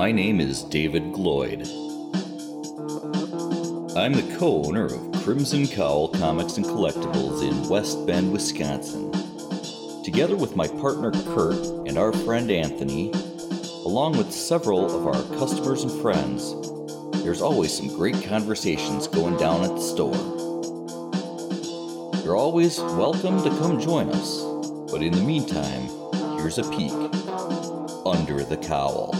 My name is David Gloyd. I'm the co owner of Crimson Cowl Comics and Collectibles in West Bend, Wisconsin. Together with my partner Kurt and our friend Anthony, along with several of our customers and friends, there's always some great conversations going down at the store. You're always welcome to come join us, but in the meantime, here's a peek under the cowl.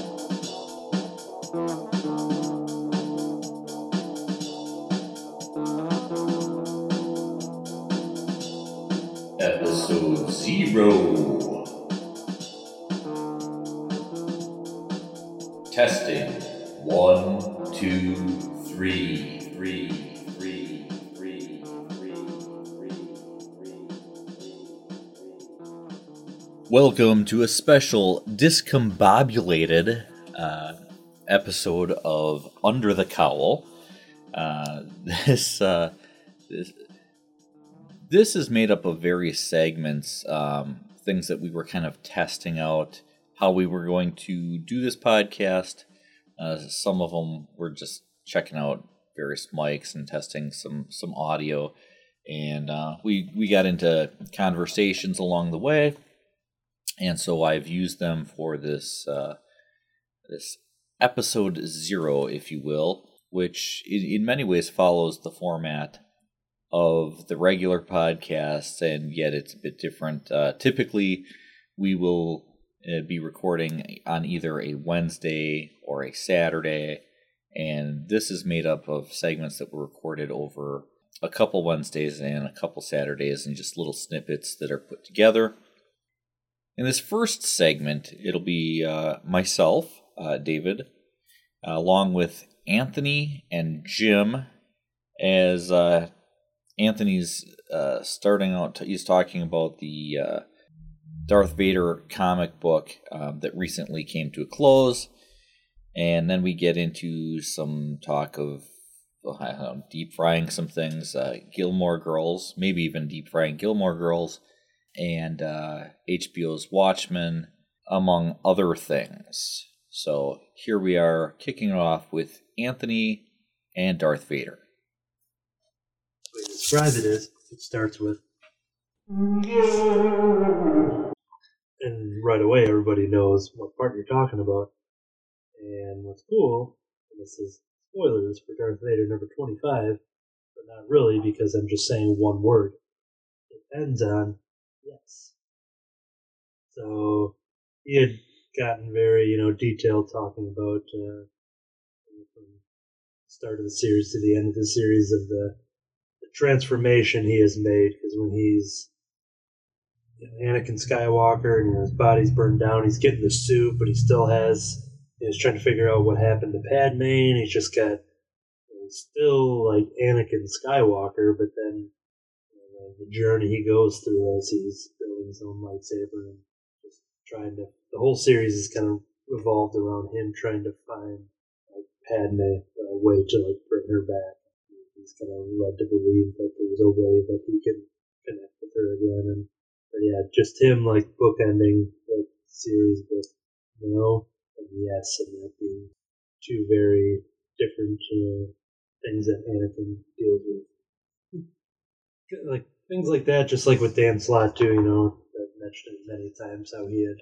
zero. Testing one, two, three, three. Welcome to a special discombobulated uh, episode of Under the Cowl. Uh, this, uh, this this is made up of various segments, um, things that we were kind of testing out, how we were going to do this podcast. Uh, some of them were just checking out various mics and testing some some audio, and uh, we we got into conversations along the way, and so I've used them for this uh, this episode zero, if you will, which in, in many ways follows the format of the regular podcast, and yet it's a bit different. Uh, typically, we will uh, be recording on either a Wednesday or a Saturday, and this is made up of segments that were recorded over a couple Wednesdays and a couple Saturdays, and just little snippets that are put together. In this first segment, it'll be uh, myself, uh, David, along with Anthony and Jim, as uh, Anthony's uh, starting out. he's talking about the uh, Darth Vader comic book um, that recently came to a close, and then we get into some talk of know, deep frying some things, uh, Gilmore Girls, maybe even deep frying Gilmore Girls, and HBO's uh, Watchmen, among other things. So here we are kicking it off with Anthony and Darth Vader way to describe it is it starts with and right away everybody knows what part you're talking about. And what's cool, and this is spoilers for Darth Vader number 25, but not really because I'm just saying one word. It ends on yes. So he had gotten very, you know, detailed talking about uh, from the start of the series to the end of the series of the transformation he has made because when he's you know, Anakin Skywalker and you know, his body's burned down, he's getting the suit, but he still has. You know, he's trying to figure out what happened to Padme, and he's just got. He's still like Anakin Skywalker, but then the journey he goes through as he's building his own lightsaber and just trying to. The whole series is kind of revolved around him trying to find like Padme a way to like bring her back he's kind of led to believe that there was a way that he could connect with her again. And but yeah, just him like bookending the series with no and yes, and that being two very different uh, things that Anakin deals with. Like things like that, just like with Dan Slott too. You know, I've mentioned it many times how he had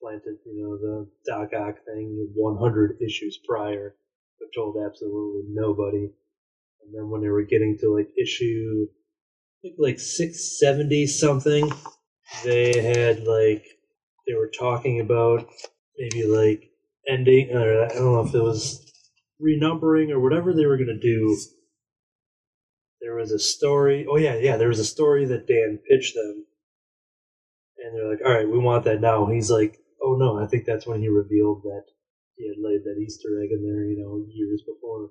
planted, you know, the Doc Ock thing 100 issues prior, but told absolutely nobody and then when they were getting to like issue, I think like six seventy something, they had like they were talking about maybe like ending. Or I don't know if it was renumbering or whatever they were gonna do. There was a story. Oh yeah, yeah. There was a story that Dan pitched them, and they're like, "All right, we want that now." He's like, "Oh no, I think that's when he revealed that he had laid that Easter egg in there, you know, years before."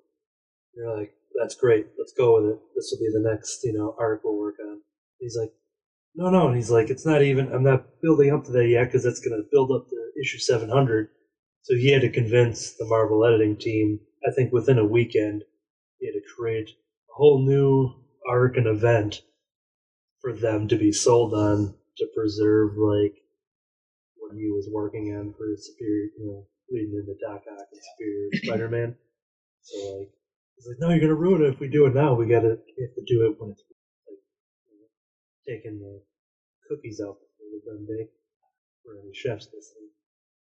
They're like, that's great. Let's go with it. This will be the next, you know, arc we'll work on. He's like, no, no. And he's like, it's not even, I'm not building up to that yet because that's going to build up to issue 700. So he had to convince the Marvel editing team, I think within a weekend, he had to create a whole new arc and event for them to be sold on to preserve, like, what he was working on for Superior, you know, leading into Doc Ock and Superior Spider-Man. So like, he's like, no, you're gonna ruin it if we do it now. We gotta we have to do it when it's like taking the cookies out before they're done baked for any chefs listening.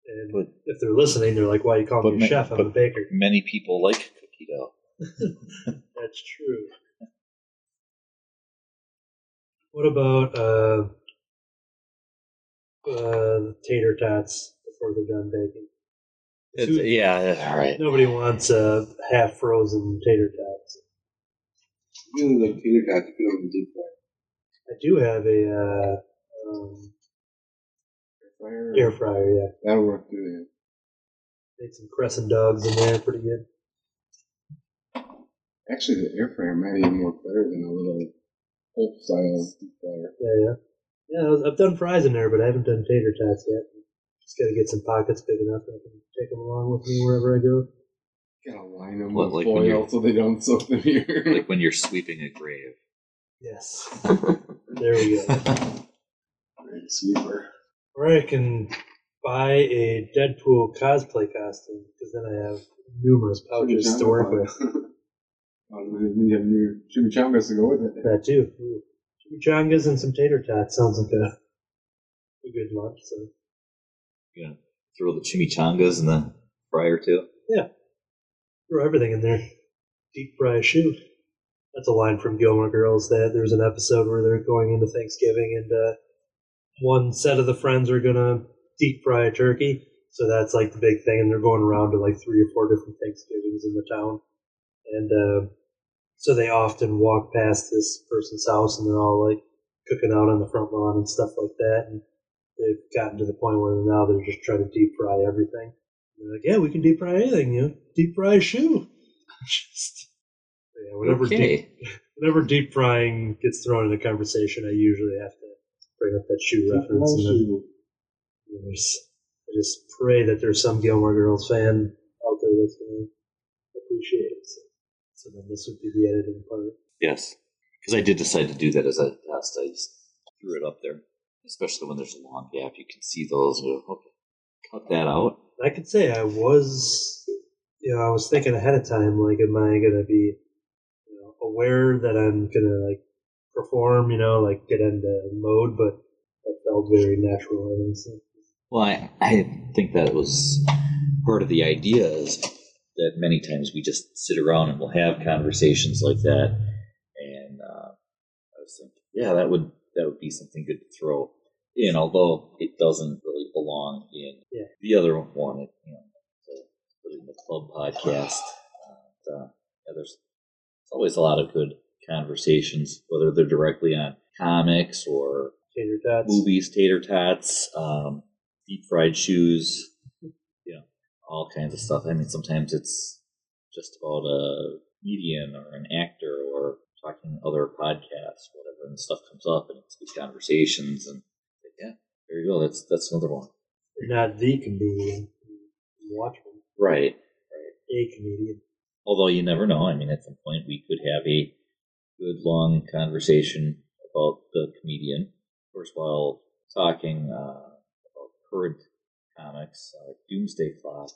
And But- if they're listening, they're like, "Why you call me a ma- chef? I'm a baker." Many people like cookie dough. That's true. What about uh, uh, tater tots before they're done baking? It's, Who- yeah, all right. Nobody wants uh, half frozen tater tots. Really like tater tots, put them in deep fry. I do have a uh, um, Fryer. air fryer. Yeah, That'll work too. Yeah. made some crescent dogs in there, pretty good. Actually, the air fryer might even work better than a little old style deep fryer. Yeah, yeah, yeah. I've done fries in there, but I haven't done tater tots yet. Just got to get some pockets big enough that I can take them along with me wherever I go. Gotta line them What, with like when you're- foil so they don't soak the beer. Like when you're sweeping a grave. Yes, there we go. Great sweeper. Or I can buy a Deadpool cosplay costume because then I have numerous pouches to work with. And you have your chimichangas to go with it. That too. Ooh. Chimichangas and some tater tots sounds like a a good lunch. So You know, throw the chimichangas in the fryer too. Yeah, throw everything in there. Deep fry a shoe. That's a line from Gilmore Girls. That there's an episode where they're going into Thanksgiving and uh, one set of the friends are gonna deep fry a turkey. So that's like the big thing, and they're going around to like three or four different Thanksgivings in the town, and uh, so they often walk past this person's house, and they're all like cooking out on the front lawn and stuff like that, and they've gotten to the point where now they're just trying to deep fry everything. They're like, yeah, we can deep fry anything, you know, deep fry a shoe. Just yeah, whenever deep, okay. whenever deep frying gets thrown in a conversation, I usually have to bring up that shoe reference. And then there's, I just pray that there's some Gilmore Girls fan out there that's going to appreciate it. So, so then this would be the editing part. Yes. Because I did decide to do that as a test. I just threw it up there. Especially when there's a long gap. You can see those. and go, Okay. Cut that out. I could say I was, you know, I was thinking ahead of time, like, am I going to be, you know, aware that I'm going to, like, perform, you know, like, get into mode, but that felt very natural. And so, Well, I, I think that was part of the idea is that many times we just sit around and we'll have conversations like that. And uh, I was thinking, yeah, that would that would be something good to throw in, although it doesn't really belong in Yeah. the other one. It, you know, put it in the club podcast. Uh, uh, yeah, there's always a lot of good conversations, whether they're directly on comics or tater tots. movies, tater tots, um, deep fried shoes, you know, all kinds of stuff. I mean, sometimes it's just about a comedian or an actor or talking other podcasts, whatever, and stuff comes up and it's good conversations and yeah, there you go. That's that's another one. Not the comedian. You watch them. Right. A comedian. Although you never know. I mean, at some point we could have a good long conversation about the comedian. Of course, while talking uh, about current comics, uh, like Doomsday Clock,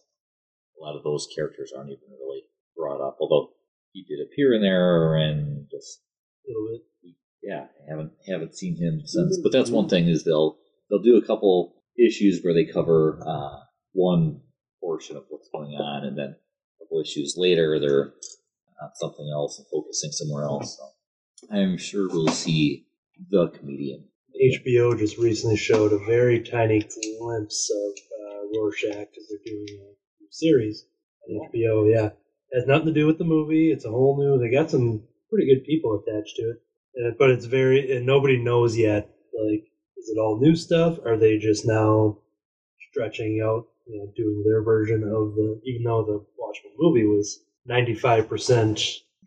a lot of those characters aren't even really brought up. Although he did appear in there, and just A little bit. Yeah, I haven't haven't seen him since. But that's one thing is they'll they'll do a couple issues where they cover uh, one portion of what's going on, and then a couple issues later they're on something else and focusing somewhere else. So I'm sure we'll see the comedian. HBO just recently showed a very tiny glimpse of uh, Rorschach because they're doing a series on HBO. Yeah, it has nothing to do with the movie. It's a whole new. They got some pretty good people attached to it, uh, but it's very and nobody knows yet. Like, is it all new stuff? Are they just now stretching out, you know, doing their version of the? Even though the Watchmen movie was ninety five percent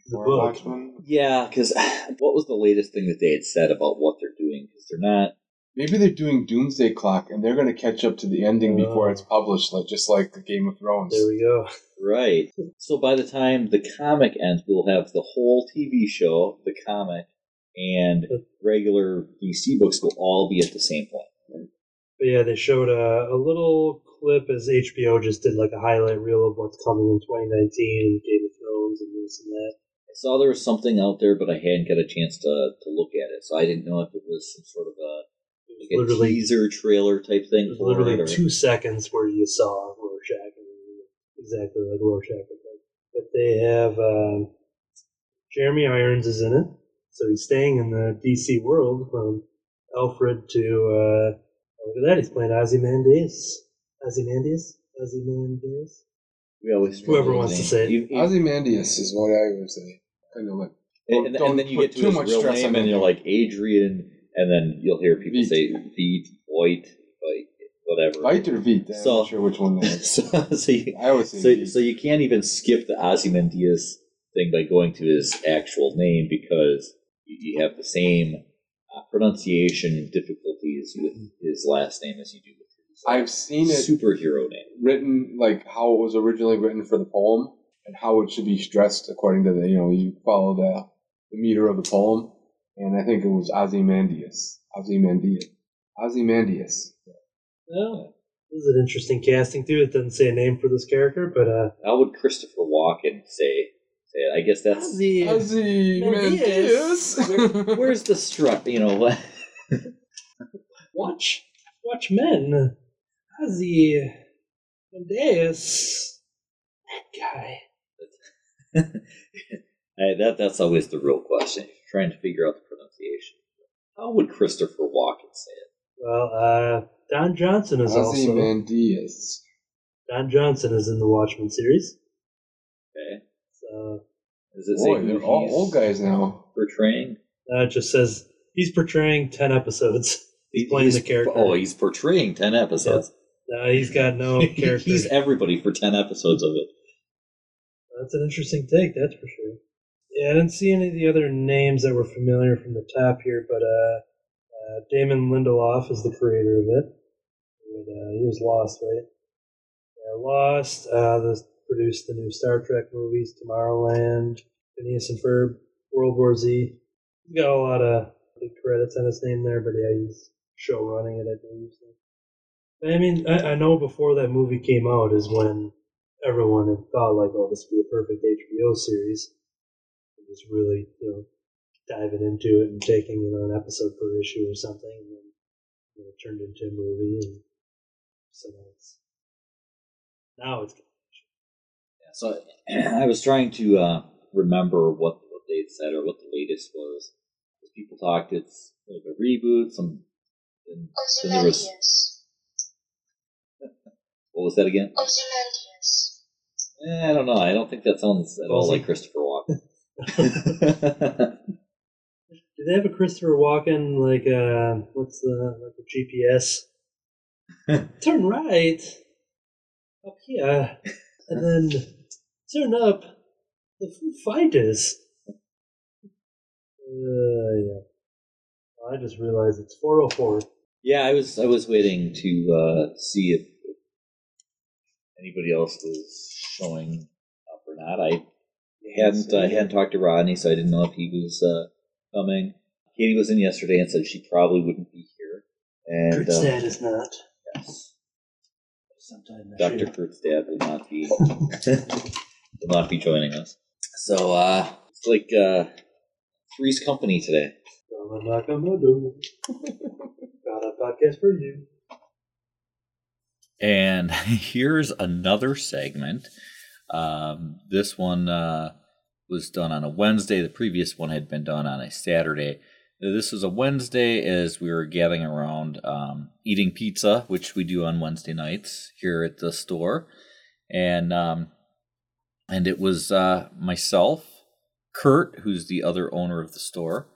the Moore book. Watchmen. Yeah, because what was the latest thing that they had said about what they're doing? Because they're not. Maybe they're doing Doomsday Clock and they're going to catch up to the ending before Oh. it's published, like just like the Game of Thrones. There we go. Right. So by the time the comic ends, we'll have the whole TV show, the comic, and regular DC books will all be at the same point. But yeah, they showed a, a little clip as HBO just did like a highlight reel of what's coming in 2019 and Game of Thrones and this and that. I saw there was something out there, but I hadn't got a chance to to look at it, so I didn't know if it was some sort of a, It like a teaser trailer type it thing was literally it. Two seconds where you saw Rorschach and exactly like Rorschach. But they have um, Jeremy Irons is in it, so he's staying in the DC world from Alfred to uh, oh, look at that, he's playing Ozymandias. Ozymandias? Ozymandias? we always Whoever wants to say it. You- you- Ozymandias is what I would say. Kind of like and, and, Don't then you put get to too his much real stress name, on and it. you're like Adrian, and then you'll hear people Veet. say Veet, Voight, like whatever. Vite or Vite. I'm So- not sure which one that is. so, so, you, I always say so, Vite. so you can't even skip the Ozymandias thing by going to his actual name because you, you have the same uh, pronunciation difficulties with his last name as you do with his uh, I've seen it superhero name. written like how it was originally written for the poem and how it should be stressed according to the you know you follow the the meter of the poem and I think it was Ozymandias Ozymandias Ozymandias Oh, this is an interesting casting too. It doesn't say a name for this character, but uh, How would Christopher Walken say? Say it? I guess that's Ozzy- Ozymandias Where- where's the strut. You know what? watch watch men. Ozzy Mendeus. That guy. Hey, that that's always the real question. You're trying to figure out the pronunciation. How would Christopher Walken say it? Well, uh, Don Johnson is also Ozymandias Don Johnson is in the Watchmen series. Okay, So does it boy say who they're all old guys now portraying? uh, it just says he's portraying ten episodes. He's playing the character. Oh, he's portraying ten episodes. Uh, he's got no character. he's everybody for ten episodes of it. That's an interesting take, that's for sure. Yeah, I didn't see any of the other names that were familiar from the top here, but uh, uh, Damon Lindelof is the creator of it. And, uh, he was Lost, right? Yeah, Lost. Uh, this produced the new Star Trek movies, Tomorrowland, Phineas and Ferb, World War Z. He's got a lot of big credits on his name there, but yeah, he's show running it, I believe. So. I mean, I, I know before that movie came out is when everyone had thought like, oh, this would be a perfect HBO series. And just really, you know, diving into it and taking, you know, an episode per issue or something, and then you know, it turned into a movie, and so now it's now it's so I was trying to uh, remember what what they had said or what the latest was. Because people talked it's like a reboot. Some and then there was what was that again? Ozymandias. Eh, I don't know. I don't think that sounds at all like Christopher Walken. Do they have a Christopher Walken like uh what's the like a GPS? turn right up here, and then turn up the Foo Fighters. Uh, yeah. I just realized it's 404. yeah, I was I was waiting to uh, see if anybody else was showing up or not. I hadn't I hadn't talked to Rodney, so I didn't know if he was uh, coming. Katie was in yesterday and said she probably wouldn't be here. And Kurt's uh, dad is not. yes, Sometime Dr. Kurt's dad will not be will not be joining us. So uh, it's like uh, Three's Company today. Come and knock on my door. Got a podcast for you. And here's another segment. Um, this one uh, was done on a Wednesday. The previous one had been done on a Saturday. This was a Wednesday as we were gathering around um, eating pizza, which we do on Wednesday nights here at the store. And um, and it was uh, myself, Kurt, who's the other owner of the store,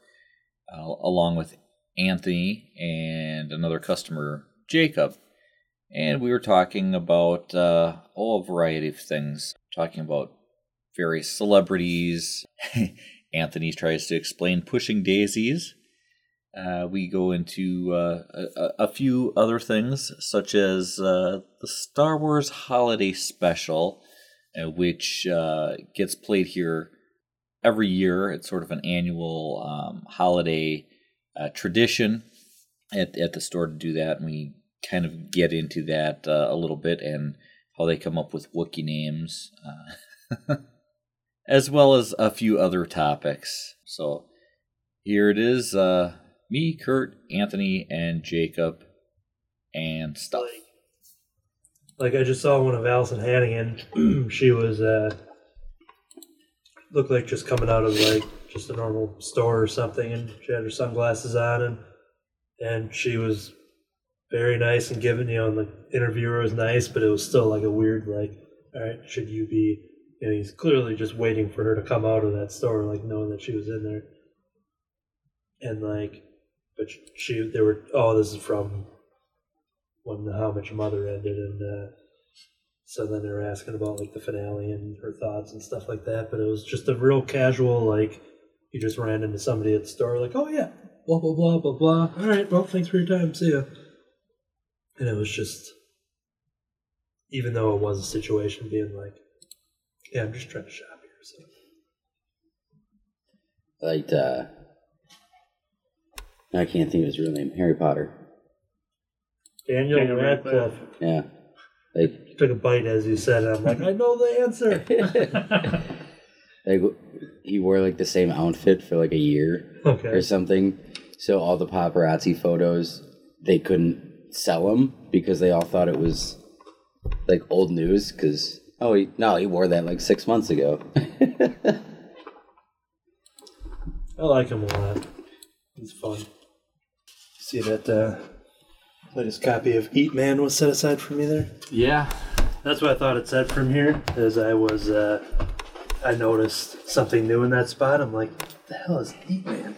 uh, along with Anthony and another customer, Jacob and we were talking about uh, oh, a variety of things. Talking about various celebrities. Anthony tries to explain pushing daisies. Uh, we go into uh, a, a few other things, such as uh, the Star Wars Holiday Special, which uh, gets played here every year. It's sort of an annual um, holiday uh, tradition at, at the store to do that. And we kind of get into that uh, a little bit and how they come up with Wookiee names, uh, as well as a few other topics. So here it is uh, me, Kurt, Anthony, and Jacob, and stuff. Like I just saw one of Alyson Hannigan. she was uh, looked like just coming out of like just a normal store or something, and she had her sunglasses on, and and she was very nice and giving you know, and the interviewer was nice, but it was still like a weird like, all right, should you be? You know, he's clearly just waiting for her to come out of that store, like knowing that she was in there, and like, but she, they were, oh, this is from when How Much Mother ended, and uh, so then they were asking about like the finale and her thoughts and stuff like that. But it was just a real casual, like you just ran into somebody at the store, like, oh yeah, blah blah blah blah blah. All right, well, thanks for your time. See ya. And it was just, even though it was a situation, being like, yeah, I'm just trying to shop here. So I liked, uh, I can't think of his real name. Harry Potter. Daniel, Daniel Radcliffe Radcliffe. Yeah. Like, took a bite as you said it. I'm like, I know the answer. like he wore like the same outfit for like a year okay. or something. So all the paparazzi photos, they couldn't sell them because they all thought it was like old news. Because oh, he, no, he wore that like six months ago. I like him a lot. He's fun. See that uh, latest copy of Eat Man was set aside for me there? Yeah. That's what I thought it said from here. As I was, uh, I noticed something new in that spot. I'm like, what the hell is Eat Man?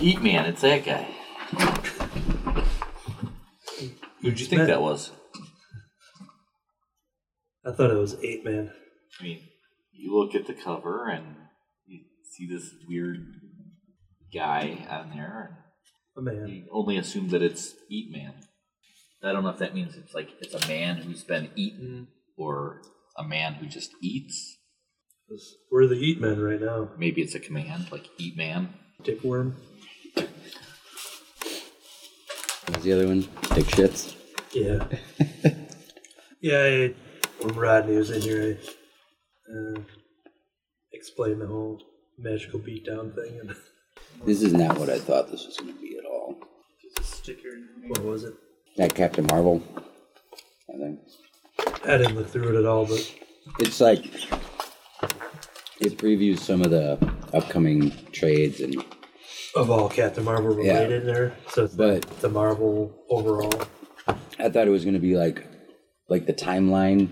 Eat Man, it's that guy. Who'd you think Man. that was? I thought it was Eight Man. I mean, you look at the cover and you see this weird guy on there, A man. you only assume that it's Eat Man. I don't know if that means it's like it's a man who's been eaten or a man who just eats. We're the Eat Men right now. Maybe it's a command like Eat Man. Dickworm. What was the other one? Dick shits. Yeah. yeah, I, when Rodney was in here, I uh, explained the whole magical beatdown thing. And This is not what I thought this was going to be at all. There's a sticker. what was it? That Captain Marvel, I think. I didn't look through it at all, but It's like it previews some of the upcoming trades and of all Captain Marvel Yeah. related there. So it's But- the Marvel overall. I thought it was going to be like like the timeline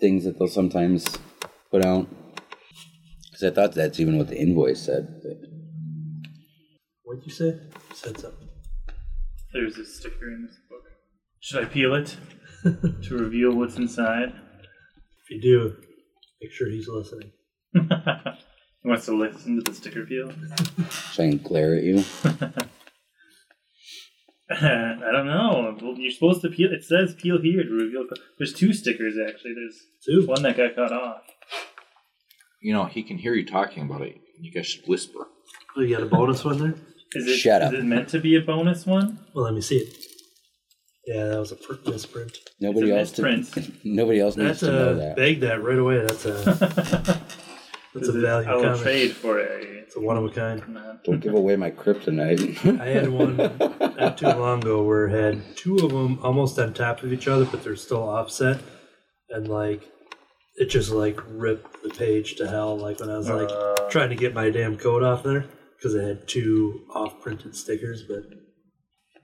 things that they'll sometimes put out. Because I thought that's even what the invoice said. But What'd you say? You said something. There's a sticker in this book. Should I peel it to reveal what's inside? If you do, make sure he's listening. he wants to listen to the sticker peel. try and glare at you. I don't know. Well, You're supposed to peel. It says peel here to reveal. There's two stickers actually. There's Two. one that got cut off. You know, he can hear you talking about it. You guys should whisper. Oh, you got a bonus one there? Is it? Shut up. is it meant to be a bonus one? Well, let me see it. Yeah, that was a pr- misprint. Nobody It's a else. misprint. To, nobody else needs That's to know that. bag that right away. That's a that's a value I will trade for a. It's a one of a kind. Nah. Don't give away my kryptonite. I had one not too long ago where it had two of them almost on top of each other, but they're still offset, and like it just like ripped the page to hell. Like when I was like Uh. trying to get my damn coat off there because it had two off-printed stickers, but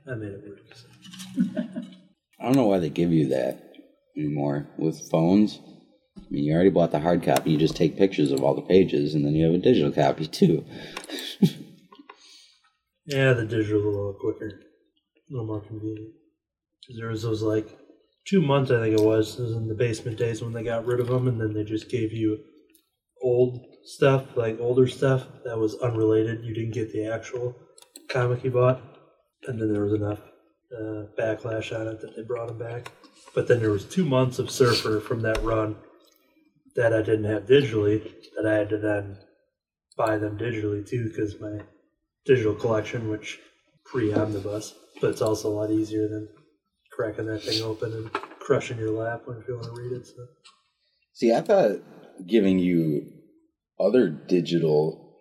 I made it work. so. I don't know why they give you that anymore with phones. I mean, you already bought the hard copy. You just take pictures of all the pages, and then you have a digital copy too. Yeah, the digital's a little quicker, a little more convenient. Because there was those like two months, I think it was, it was in the basement days when they got rid of them, and then they just gave you old stuff, like older stuff that was unrelated. You didn't get the actual comic you bought, and then there was enough uh, backlash on it that they brought them back. But then there was two months of Surfer from that run that I didn't have digitally that I had to then buy them digitally too because my digital collection, which pre-omnibus, but it's also a lot easier than cracking that thing open and crushing your lap when you want to read it. So. See, I thought giving you other digital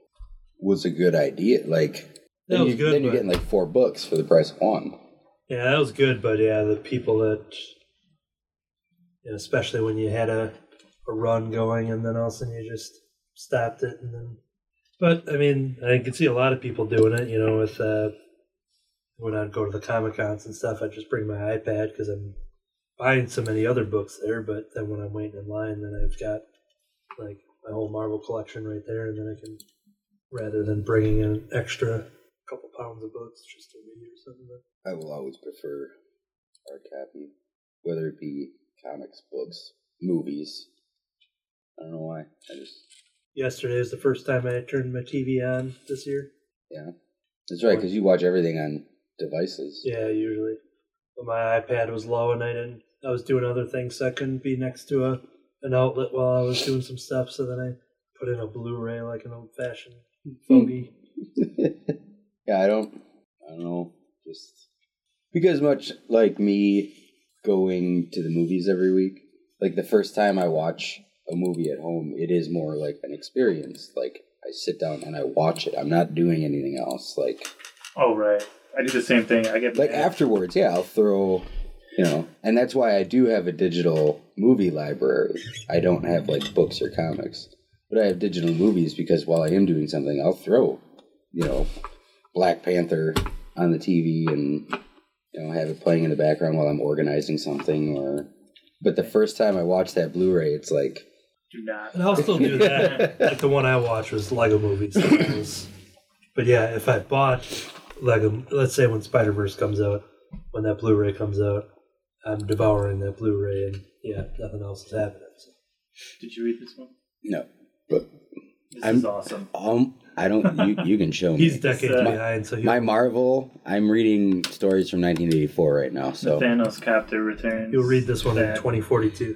was a good idea. Like, That then, was you, good, then you're getting like four books for the price of one. Yeah, that was good, but yeah, the people that, you know, especially when you had a, a run going and then all of a sudden you just stopped it and then. But I mean, I can see a lot of people doing it. You know, with uh, when I'd go to the comic cons and stuff, I'd just bring my iPad because I'm buying so many other books there. But then when I'm waiting in line, then I've got like my whole Marvel collection right there, and then I can rather than bringing in an extra couple pounds of books just to read or something. I will always prefer hard copy, whether it be comics, books, movies. I don't know why. I just Yesterday was the first time I turned my TV on this year. yeah, that's right because you watch everything on devices. Yeah, usually. But my iPad was low and I didn't. I was doing other things, so I couldn't be next to a an outlet while I was doing some stuff. So then I put in a Blu-ray like an old-fashioned hmm. fogey. yeah, I don't. I don't know. Just because much like me going to the movies every week. Like the first time I watch a movie at home, it is more like an experience. Like I sit down and I watch it. I'm not doing anything else. Like Oh right, I do the same thing. I get like afterwards, yeah, I'll throw, you know, and that's why I do have a digital movie library. I don't have like books or comics, but I have digital movies because while I am doing something, I'll throw, you know, Black Panther on the TV and you know have it playing in the background while I'm organizing something or. But the first time I watched that Blu-ray, it's like do not. And I'll still do that. like the one I watched was Lego movies. was- but yeah, if I bought Lego, let's say when Spider Verse comes out, when that Blu-ray comes out, I'm devouring that Blu-ray, and yeah, nothing else is happening. So. Did you read this one? no, but This I'm- is awesome. um, I don't. You you can show me. He's decades uh, behind, so he My Marvel, I'm reading stories from 1984 right now, The so. Thanos copter returns. You'll read this one in 2042.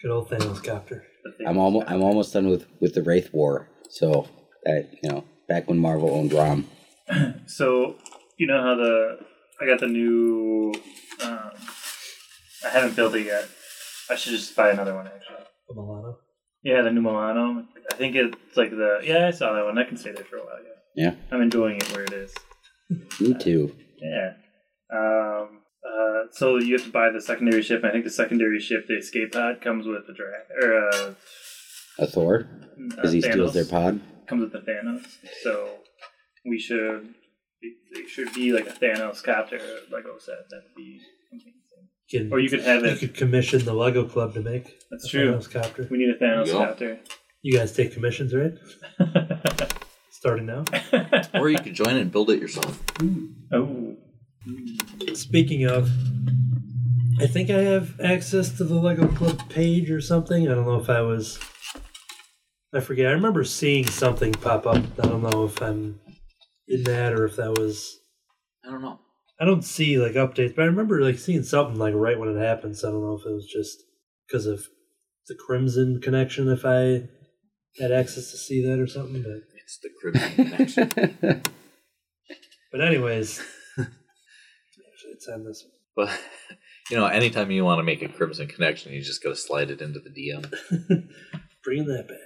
Good old Thanos copter. The Thanos I'm almost I'm almost done with with the Wraith War, so that you know back when Marvel owned Rom. So you know how the I got the new. Um, I haven't built it yet. I should just buy another one actually. The Milano. Yeah, the new Milano. I think it's like the yeah. I saw that one. I can stay there for a while. Yeah. Yeah, I'm enjoying it where it is. me too. Yeah. Um. Uh. So you have to buy the secondary ship. I think the secondary ship, the escape pod, comes with a drag or uh, A Thor, uh, as he steals their pod. comes with the Thanos. So we should it should be like a Thanos copter Lego set. That'd be amazing. Can, Or you could have you it. could commission the Lego Club to make That's a true. Thanos copter. We need a Thanos There you go. copter. You guys take commissions, right? Starting now. Or you could join and build it yourself. oh, Speaking of, I think I have access to the Lego Club page or something. I don't know if I was. I forget. I remember seeing something pop up. I don't know if I'm in that or if that was. I don't know. I don't see like updates, but I remember like seeing something like right when it happened. So I don't know if it was just because of the Crimson connection. If I had access to see that or something, but It's the Crimson Connection. but anyways, actually it's on this. But you know, anytime you want to make a Crimson Connection, you just got to slide it into the DM. Bringing that back.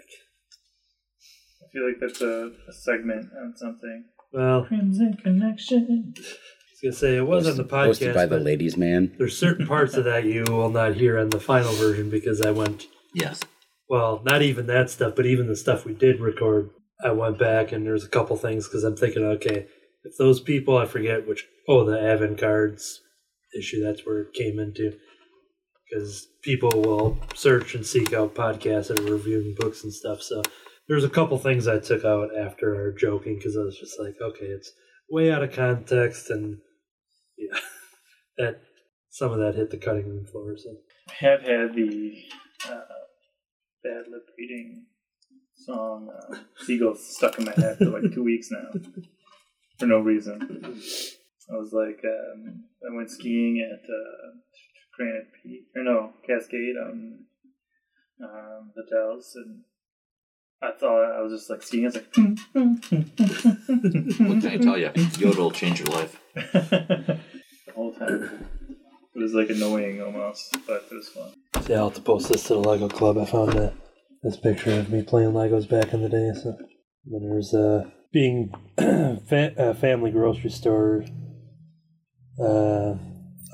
I feel like that's a, a segment on something. Well, Crimson Connection. I was gonna say it was on the Hosted podcast, by the ladies' man. there's certain parts of that you will not hear on the final version because I went Yes. well, not even that stuff, but even the stuff we did record. I went back and there's a couple things because I'm thinking, okay, if those people I forget which oh the Avon cards issue that's where it came into because people will search and seek out podcasts and reviewing books and stuff. So there's a couple things I took out after our joking because I was just like, okay, it's way out of context and yeah, that some of that hit the cutting room floor. So I have had the uh, bad lip reading song uh, Seagulls stuck in my head for like two weeks now for no reason. I was like, um, I went skiing at uh, Granite Peak, or no, Cascade on um, the Dells, and I thought I was just like seeing it, it's What can I tell you? Yodel will change your life. the whole time. It was like annoying almost, but it was fun. Yeah, I'll have to post this to the Lego Club. I found that this picture of me playing Legos back in the day. So then there's uh, being fa- uh, family grocery store uh,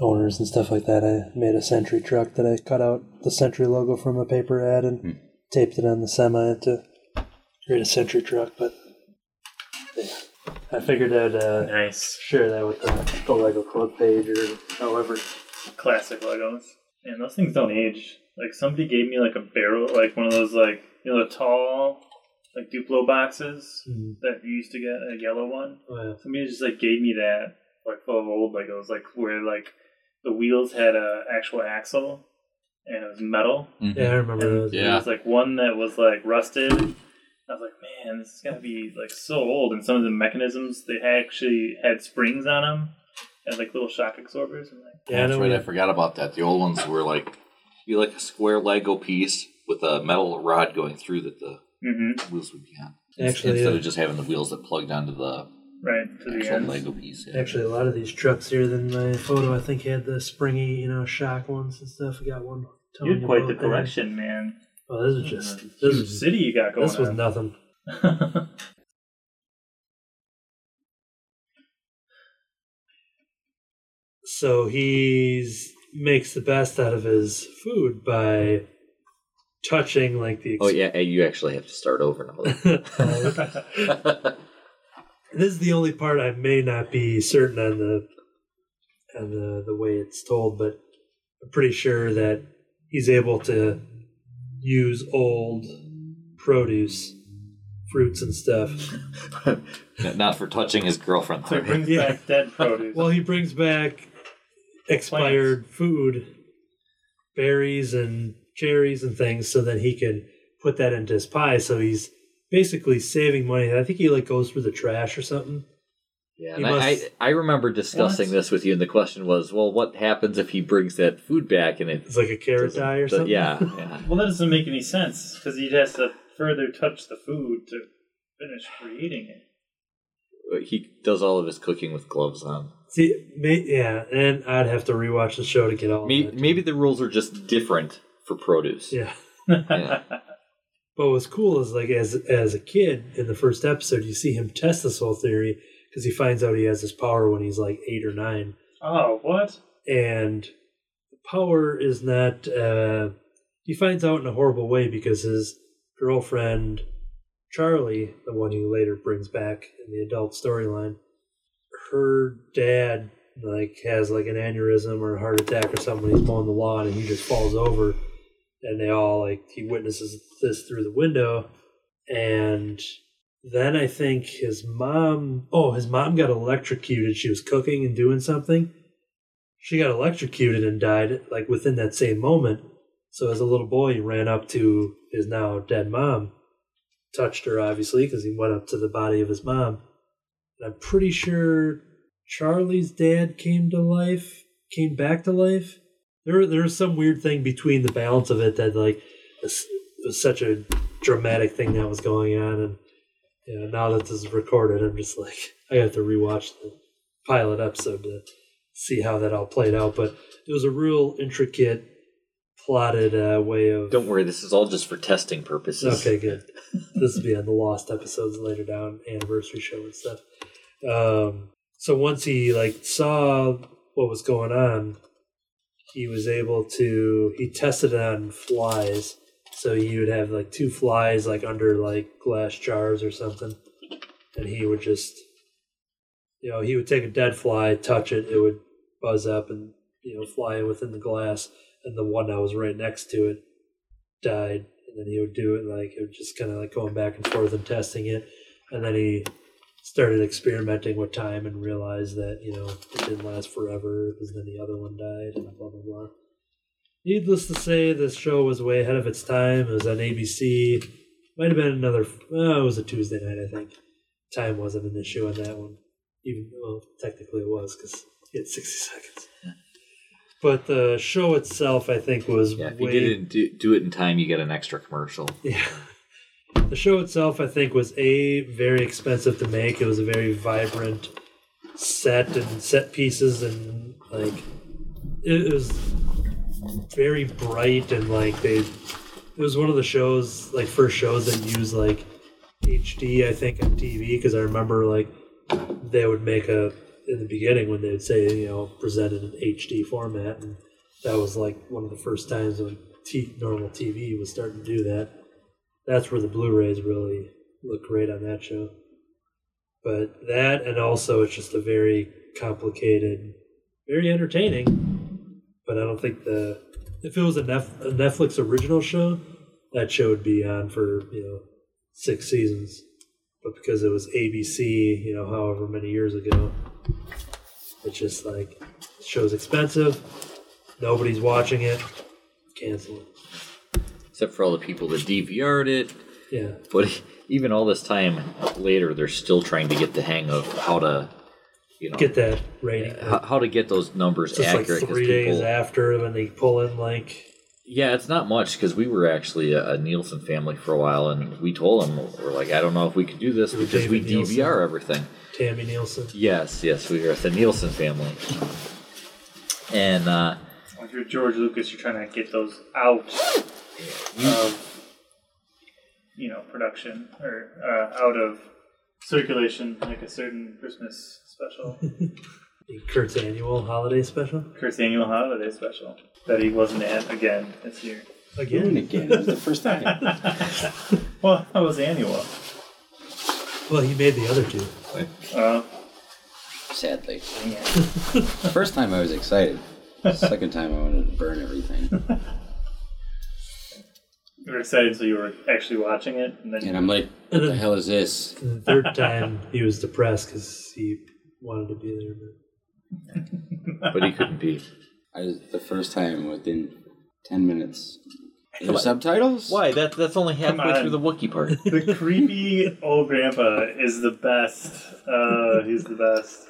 owners and stuff like that. I made a Sentry truck that I cut out the Sentry logo from a paper ad and Hmm. taped it on the semi to create a Sentry truck. But yeah, I figured I'd uh, Nice. share that with the, the Lego Club page or however. Classic Legos. And those things don't age. Like somebody gave me like a barrel, like one of those like you know the tall like Duplo boxes Mm. that you used to get, a yellow one. Oh, yeah. Somebody just like gave me that, like full of old Legos, like where like the wheels had a actual axle and it was metal. yeah, I remember And those. there Yeah. was like one that was like rusted. I was like, man, this is gonna be like so old. And some of the mechanisms they actually had springs on them and like little shock absorbers. And like, Yeah, I That's right. we- I forgot about that. The old ones were like you like a square Lego piece with a metal rod going through that the mm-hmm, wheels would be on. Actually, instead yeah. of just having the wheels that plugged onto the right to the actual end. Lego piece. yeah. Actually, a lot of these trucks here than my photo, I think, had the springy, you know, shock ones and stuff. We got one. You had quite the collection, man. Oh, this is just mm-hmm. Huge this is city you got going. this was on. nothing. So he's makes the best out of his food by touching like the. Oh yeah, you actually have to start over now. this is the only part I may not be certain on the on the the way it's told, but I'm pretty sure that he's able to use old produce, fruits and stuff. Not for touching his girlfriend. so it brings Yeah. back dead produce. Well, he brings back expired food, berries and cherries and things, so that he can put that into his pie. So he's basically saving money. I think he like goes through the trash or something. Yeah, and I, must- I I remember discussing What? this with you, and the question was, well, what happens if he brings that food back and it It's like a carrot doesn't- dye or do- something. Yeah, yeah. well, that doesn't make any sense because he has to further touch the food to finish creating it. He does all of his cooking with gloves on. See, may, yeah, and I'd have to rewatch the show to get all. Maybe, of that. maybe the rules are just different for produce. Yeah. Yeah. But what's cool is like as as a kid in the first episode, you see him test this whole theory because he finds out he has this power when he's like eight or nine, oh, what? and the power is not. Uh, he finds out in a horrible way because his girlfriend Charlie, the one he later brings back in the adult storyline, her dad like has like an aneurysm or a heart attack or something. He's mowing the lawn and he just falls over, and they all like he witnesses this through the window, and then I think his mom. Oh, his mom got electrocuted. She was cooking and doing something. She got electrocuted and died like within that same moment. So as a little boy, he ran up to his now dead mom, touched her obviously because he went up to the body of his mom. And I'm pretty sure Charlie's dad came to life, came back to life. There, was some weird thing between the balance of it that like was such a dramatic thing that was going on, and you know, now that this is recorded, I'm just like I have to rewatch the pilot episode to see how that all played out. But it was a real intricate, plotted uh, way of. Don't worry, this is all just for testing purposes. Okay, good. this will be on the lost episodes later down, anniversary show and stuff. Um, so once he like saw what was going on, he was able to he tested it on flies. So he would have like two flies like under like glass jars or something, and he would just, you know, he would take a dead fly, touch it, it would buzz up and you know fly within the glass, and the one that was right next to it died. And then he would do it like it was just kind of like going back and forth and testing it. And then he started experimenting with time and realized that you know it didn't last forever because then the other one died and blah blah blah needless to say this show was way ahead of its time it was on abc might have been another well, it was a tuesday night i think time wasn't an issue on that one even well technically it was because he had 60 seconds but the show itself i think was Yeah, if you way didn't do, do it in time, you get an extra commercial. yeah. The show itself, I think, was a very expensive to make. It was a very vibrant set and set pieces, and like it was very bright and like they. It was one of the shows, like first shows that used like HD, I think, on TV because I remember like they would make a in the beginning when they'd say you know presented in HD format, and that was like one of the first times when t- normal TV was starting to do that. That's where the Blu-rays really look great on that show. But that, and also it's just a very complicated, very entertaining. But I don't think the if it was a, Nef- a Netflix original show, that show would be on for you know six seasons. But because it was ABC, you know, however many years ago, it's just like the show's expensive. Nobody's watching it. Cancel it. Except for all the people that DVR'd it. Yeah. But even all this time later, they're still trying to get the hang of how to, you know, Get that rating. how, how to get those numbers It's just like three days people- after when they pull in like Yeah, it's not much because we were actually a, a Nielsen family for a while, and we told them we're like, I don't know if we could do this You were because we David Nielsen. DVR everything. Tammy Nielsen. Yes, yes, we are the Nielsen family, and uh, If you're George Lucas, you're trying to get those out of, you know, production or uh, out of circulation, like a certain Christmas special, Kurt's annual holiday special. Kurt's annual holiday special that he wasn't at again this year. Doing it Again. again. It was the first time. well, that was annual. Well, he made the other two. Uh, Sadly. yeah. The first time I was excited. Second time I wanted to burn everything. You were excited, so you were actually watching it, and then And I'm like, what the hell is this? And the third time he was depressed because he wanted to be there. But but he couldn't be. I was, the first time within 10 minutes. There's subtitles? Why? That that's only halfway on. through the Wookiee part. the creepy old grandpa is the best. Uh, he's the best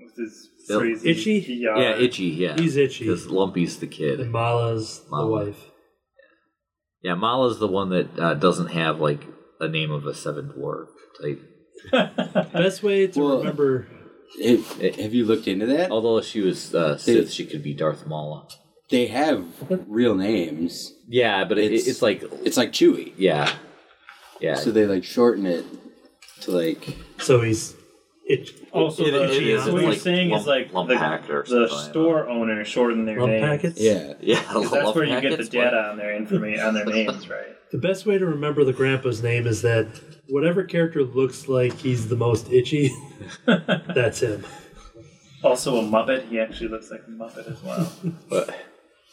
with his Bill- crazy Itchy? PR. yeah, itchy. Yeah, he's itchy. because Lumpy's the kid. And Mala's the Mala. wife. Yeah, Mala's the one that uh, doesn't have like a name of a seven dwarf type. Best way to Well- remember. Have, have you looked into that? Although she was uh, Sith, she could be Darth Mala. They have real names. Yeah, but it, It's- it's like It's like Chewy. yeah, yeah. So they like shorten it to like. So he's itch. Also, It- the, it is. what It's you're like saying lump- is like lump the, packet or the something, store owner shortened their Lump names. packets? Yeah. yeah, 'Cause that's love where you get the packets, data on their information on their names, right? The best way to remember the grandpa's name is that whatever character looks like he's the most itchy, that's him. Also, a Muppet. He actually looks like a Muppet as well. But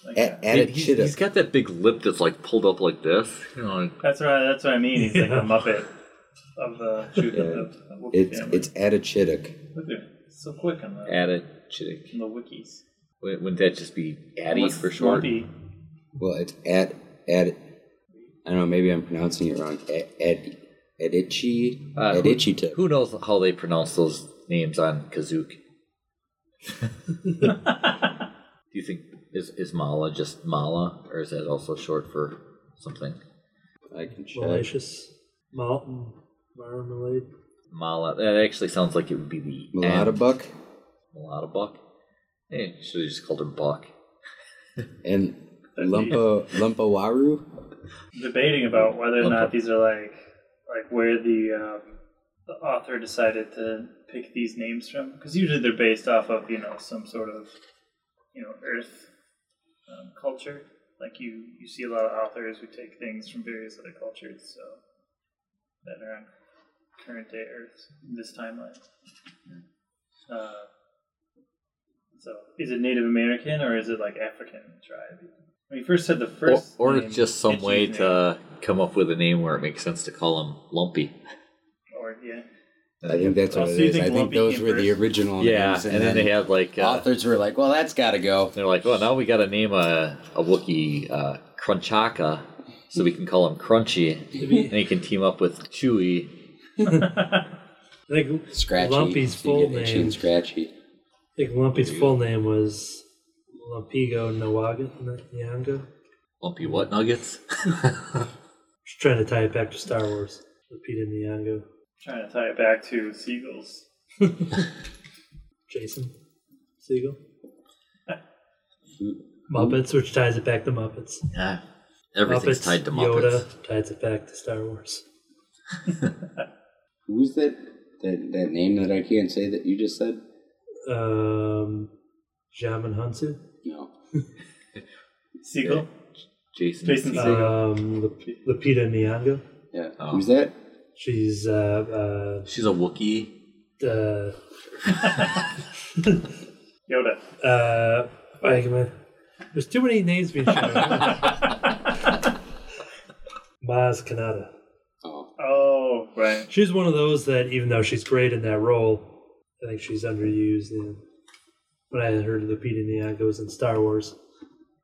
Like A- that. he, it he's- shit he's got that big lip that's like pulled up like this. You know, like, That's what I, that's what I mean. He's like a Muppet of the shoot Yeah. of the It's family. it's Adichittick. Look at it. It's so quick on the, add a chick. on the wikis. Wouldn't wouldn't that just be Addy What's for short? Lumpy? Well, it's Ad Ad. I don't know. Maybe I'm pronouncing it wrong. Ad Ad Adichi Uh, who- Who knows how they pronounce those names on Kazook? Do you think is is Mala just Mala, or is that also short for something? I can check. Malicious. Malt and marmalade. Mala. That actually sounds like it would be the Mulatto M. Buck Mulatto Buck. Hey, should have just called her Buck. and Lumpa Lumpawaru. Debating about whether or Lumpy. not these are like like where the um, the author decided to pick these names from, because usually they're based off of you know some sort of you know Earth um, culture. Like you you see a lot of authors who take things from various other cultures, so that are on current day Earth in this timeline. Uh, so, is it Native American or is it like African tribe? When you first said the first, or name, just some way name, to come up with a name where it makes sense to call him Lumpy. or yeah, I think that's what Oh, it so you I think those came were the first? original Yeah, names, and, then, they had like uh, authors were like, "Well, that's got to go." they're like, well, now we got to name a a Wookiee uh, Crunchaka, so we can call him Crunchy, and he can team up with Chewy. I think Scratchy. Lumpy's full get itchy name. and scratchy. I think Lumpy's full name was Lumpigo Nawaga Nyanga. Lumpy what nuggets? She's trying to tie it back to Star Wars. Lupita Nyong'o. Trying to tie it back to seagulls. Jason Segel. Muppets, which ties it back to Muppets. Yeah. Everything's Muppets, tied to Muppets. Yoda ties it back to Star Wars. Who's that, that that name that I can't say that you just said? Um, Djimon Hounsou. No. Seagull? Jason. Jason Segel. Segel. Um, Lup- Lupita Nyong'o. Yeah. Oh. Who's that? She's uh, She's a Wookiee. uh, uh, Yoda. uh, wait a minute. There's too many names being shouted. out. Maz Kanata. Right. She's one of those that, even though she's great in that role, I think she's underused. And when I heard Lupita Nyong'o was in Star Wars,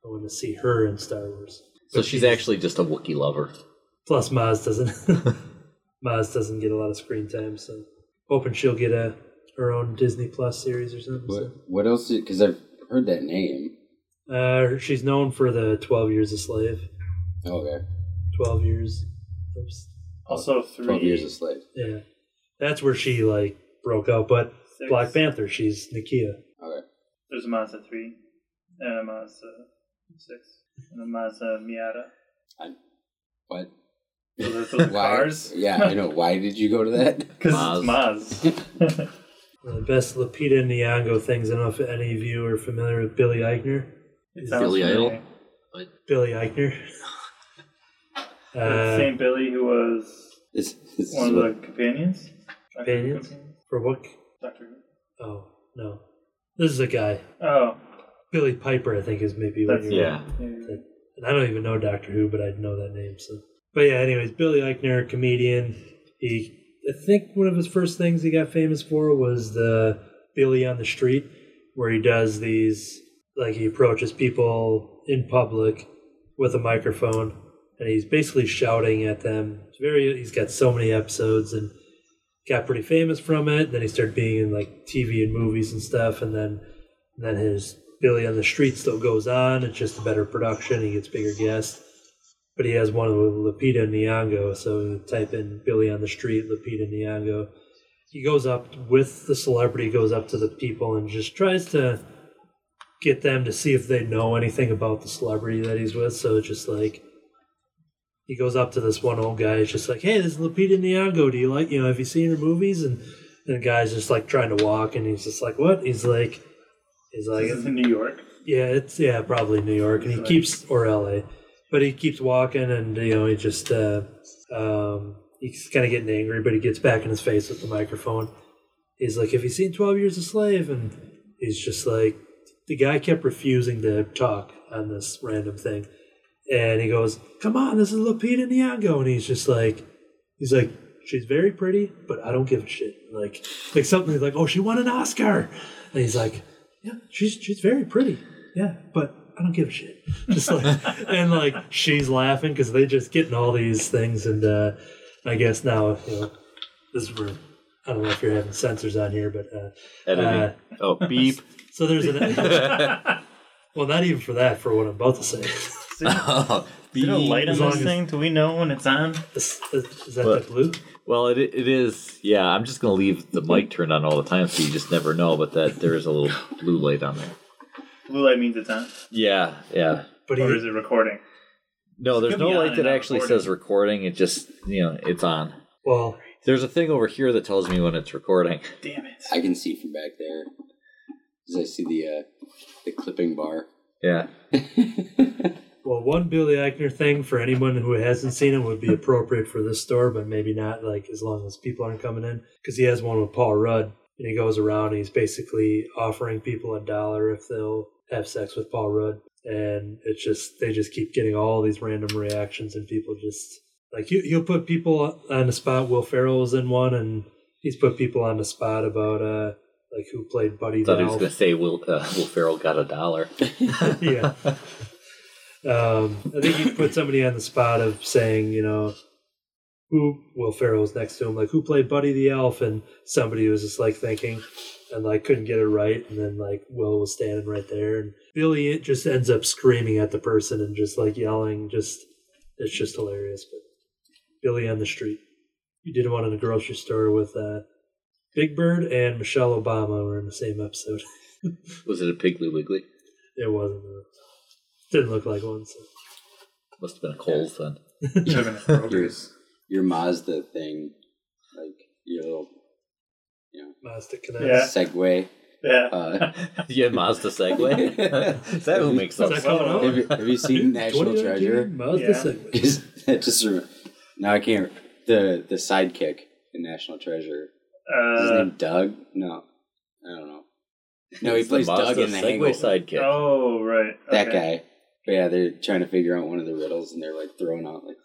I want to see her in Star Wars. So she's actually just a Wookiee lover. Plus, Maz doesn't. Maz doesn't get a lot of screen time, so hoping she'll get a her own Disney Plus series or something. What what else? Because I've heard that name. Uh, she's known for the Twelve Years a Slave. Okay. Twelve years. Oops. Also, three. Twelve Years a Slave. Yeah, that's where she like broke out. But six. Black Panther, she's Nakia. Okay. There's a Mazda 3, and a Mazda 6, and a Mazda Miata. What? Those are those Why? cars. Yeah, I know. Why did you go to that? Because it's Maz. One of the best Lupita Nyong'o things. I don't know if any of you are familiar with Billy Eichner. It Billy familiar. Idol? Billy Eichner. The Uh, same Billy who was This, this one of what, the companions. Companions? companions? for what? Doctor Who. Oh no, this is a guy. Oh, Billie Piper, I think, is maybe what that's you're. Yeah. yeah. And I don't even know Doctor Who, but I'd know that name. So, but yeah. Anyways, Billy Eichner, comedian. He, I think, one of his first things he got famous for was the Billy on the Street, where he does these like he approaches people in public with a microphone, and he's basically shouting at them. It's very. He's got so many episodes and got pretty famous from it. Then he started being in like TV and movies and stuff, and then and then his Billy on the Street still goes on. It's just a better production. He gets bigger guests. But he has one with Lupita Nyong'o. So you type in Billy on the Street, Lupita Nyong'o. He goes up with the celebrity, goes up to the people and just tries to get them to see if they know anything about the celebrity that he's with. So it's just like he goes up to this one old guy. It's just like, "Hey, this is Lupita Nyong'o. Do you like you know? Have you seen her movies?" And, and the guy's just like trying to walk, and he's just like, "What?" He's like, "He's like, This is in New York. yeah, it's yeah, probably New York, and he Right. keeps or L.A. But he keeps walking, and you know, he just uh, um, he's kind of getting angry, but he gets back in his face with the microphone. He's like, "Have you seen Twelve Years a Slave?" And he's just like, the guy kept refusing to talk on this random thing, and he goes, "Come on, this is Lupita Nyong'o," and he's just like, he's like, "She's very pretty, but I don't give a shit." Like, like something like, "Oh, she won an Oscar," and he's like, "Yeah, she's she's very pretty, yeah, but." I don't give a shit. Just like, and like she's laughing because they just getting all these things, and uh, I guess now you know this is where I don't know if you're having sensors on here, but uh, Editing. uh, oh, beep. so there's an well, not even for that, for what I'm about to say. Is there, oh, is there a light on this thing? Do we know when it's on? Is, is that What? the blue? Well, it it is. Yeah, I'm just gonna leave the mic turned on all the time, so you just never know. But that there is a little blue light on there. Blue light means it's on, Yeah, yeah. But or he, is it recording? No, there's no light that actually recording. says recording. It just you know it's on. well, There's a thing over here that tells me when it's recording. Damn it! I can see from back there. Because I see the uh, the clipping bar. Yeah. well, one Billy Eichner thing for anyone who hasn't seen him would be appropriate for this store, but maybe not. Like as long as people aren't coming in, because he has one with Paul Rudd, and he goes around and he's basically offering people a dollar if they'll have sex with Paul Rudd, and it's just they just keep getting all these random reactions, and people just like he, he'll put people on the spot. Will Ferrell was in one, and he's put people on the spot about uh like who played Buddy Thought the he was gonna say Will uh, Will Ferrell got a dollar. yeah. Um, I think you put somebody on the spot of saying, you know, who Will Ferrell was next to him, like who played Buddy the Elf, and somebody was just like thinking and like couldn't get it right, and then like Will was standing right there, and Billy just ends up screaming at the person and just like yelling, just it's just hilarious. But Billy on the Street. you did one in a grocery store with uh, Big Bird and Michelle Obama were in the same episode. Was it a Piggly Wiggly? It wasn't. A, didn't look like one. So. Must have been a Kohl's then. Should have been a Kroger's. Your Mazda thing, like your little, you know, Mazda Connect. Yeah. Segway. Yeah. Uh, yeah, Mazda Segway. Is that who makes Is those? that coming have, you, have you seen National Treasure? Mazda Yeah. Segway. Because that just rem- now I can't. The the sidekick in National Treasure. Is his Uh, name Doug? No, I don't know. No, he plays Doug in the Segway Hangover. sidekick. oh, right. That guy. But yeah, they're trying to figure out one of the riddles, and they're like throwing out like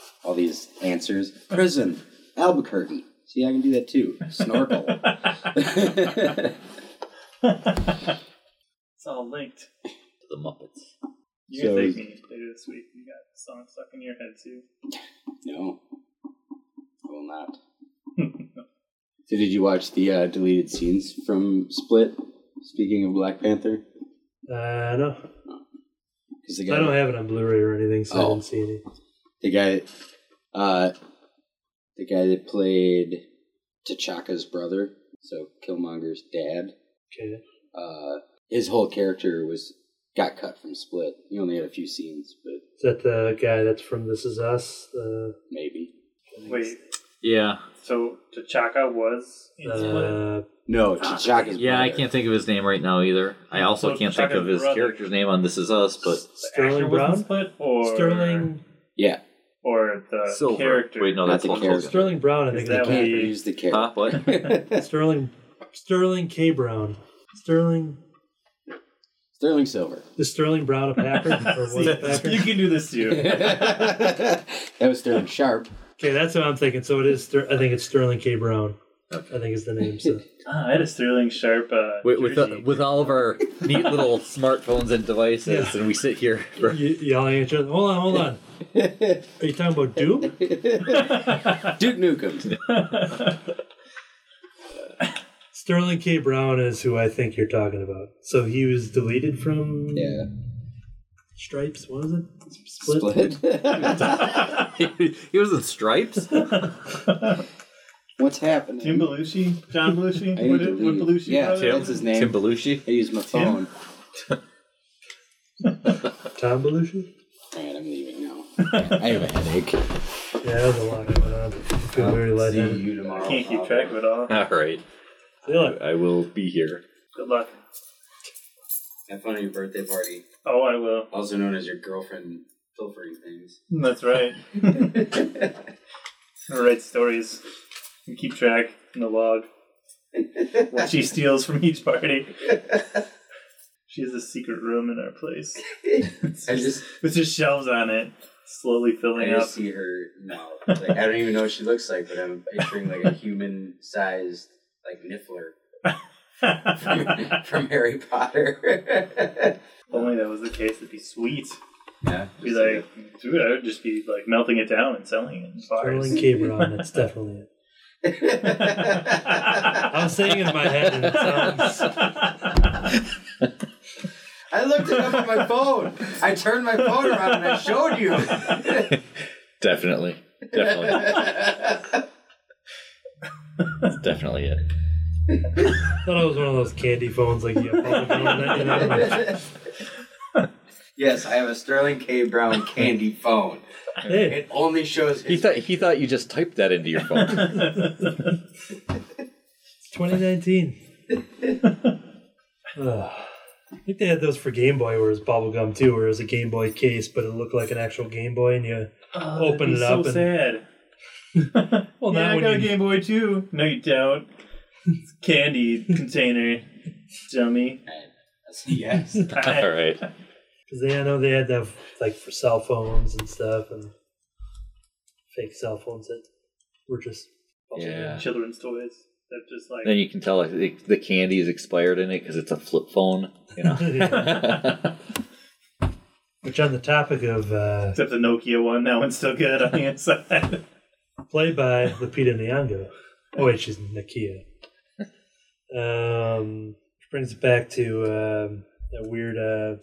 all these answers. Prison, Albuquerque. See, I can do that too. Snorkel. it's all linked. To the Muppets. You're So gonna thank me later this week. You got the song stuck in your head too. no, I will not. So, did you watch the uh, deleted scenes from Split? Speaking of Black Panther, Uh, no, because the I don't have it on Blu-ray or anything, so I Oh. didn't see any. the guy, uh, the guy that played T'Chaka's brother, so Killmonger's dad, Okay. uh, his whole character was got cut from Split. He only had a few scenes, but Is that the guy that's from This Is Us? The maybe Wait, Yeah. so T'Chaka was in Split? uh, no T'Chaka's. Yeah, I can't think of his name right now either. I also So can't think of his brother. character's name on This Is Us, but Sterling Brown. Split, or Sterling Yeah, or the Silver. character. Wait, no, Not that's the character. Sterling Brown. I Is think that the what can't he- use the Huh? character. What? Sterling Sterling K Brown. Sterling Sterling Silver. is Sterling Brown a Packer or was a Packer? you can do this too. that was Sterling Sharpe. Okay, that's what I'm thinking. So it is. I think it's Sterling K Brown. I think is the name. So Ah, I had a Sterling Sharpe. Uh, with with, jersey. uh, with all of our neat little smartphones and devices, Yeah. and we sit here. For, Ye- yelling at each other. Hold on, hold on. Are you talking about Doom? Duke Nukem. Sterling K Brown is who I think you're talking about. So he was deleted from Yeah. Stripes. what was it? Split. Split. he was in Stripes. What's happening? Tim Belushi, John Belushi. I What, to did, what. Belushi? Yeah, brother? that's his name. Tim Belushi. I use my phone. Tom Belushi. Alright, I'm leaving now. I have a headache. Yeah, there's a lot going on. Feel very See lightheaded. you tomorrow. Can't keep track of it all. All right, See you. I will be here. Good luck. Have fun at your birthday party, Oh, I will. also known as your girlfriend pilfering things. That's right. I'll write stories and keep track in the log. What she steals from each party. She has a secret room in our place. I just, With just shelves on it, slowly I filling up. just see her now. Like I don't even know what she looks like, but I'm picturing like a human-sized like Niffler from, from Harry Potter. Only that was the case, it'd be sweet. yeah, Be like, dude, I would just be like melting it down and selling it in bars. Sterling K Brown. That's definitely it. I was saying it in my head, and it sounds. I looked it up on my phone. I turned my phone around and I showed you. Definitely, definitely, That's definitely it. I thought it was one of those candy phones, like you have bubble gum you know? yes, I have a Sterling K. Brown candy phone. Hey, It only shows He his thought he thought you just typed that into your phone. it's 2019. Ugh. I think they had those for Game Boy, where it was bubble gum too, where it was a Game Boy case, but it looked like an actual Game Boy, and you Oh, Open that'd be it up So and- sad. Well, yeah, now I when got a you- Game Boy too. No, you don't. It's a candy container, dummy. yes. All right. Because they, I know they had that like for cell phones and stuff, and fake cell phones that were just Yeah. Children's toys. That just like Then you can tell like, the, the candy is expired in it because it's a flip phone. You know. Which, on the topic of uh, except the Nokia one, that one's still good on the inside. played by Lupita Nyong'o. Oh wait, she's Nakia. Um, which brings it back to um, that weird uh,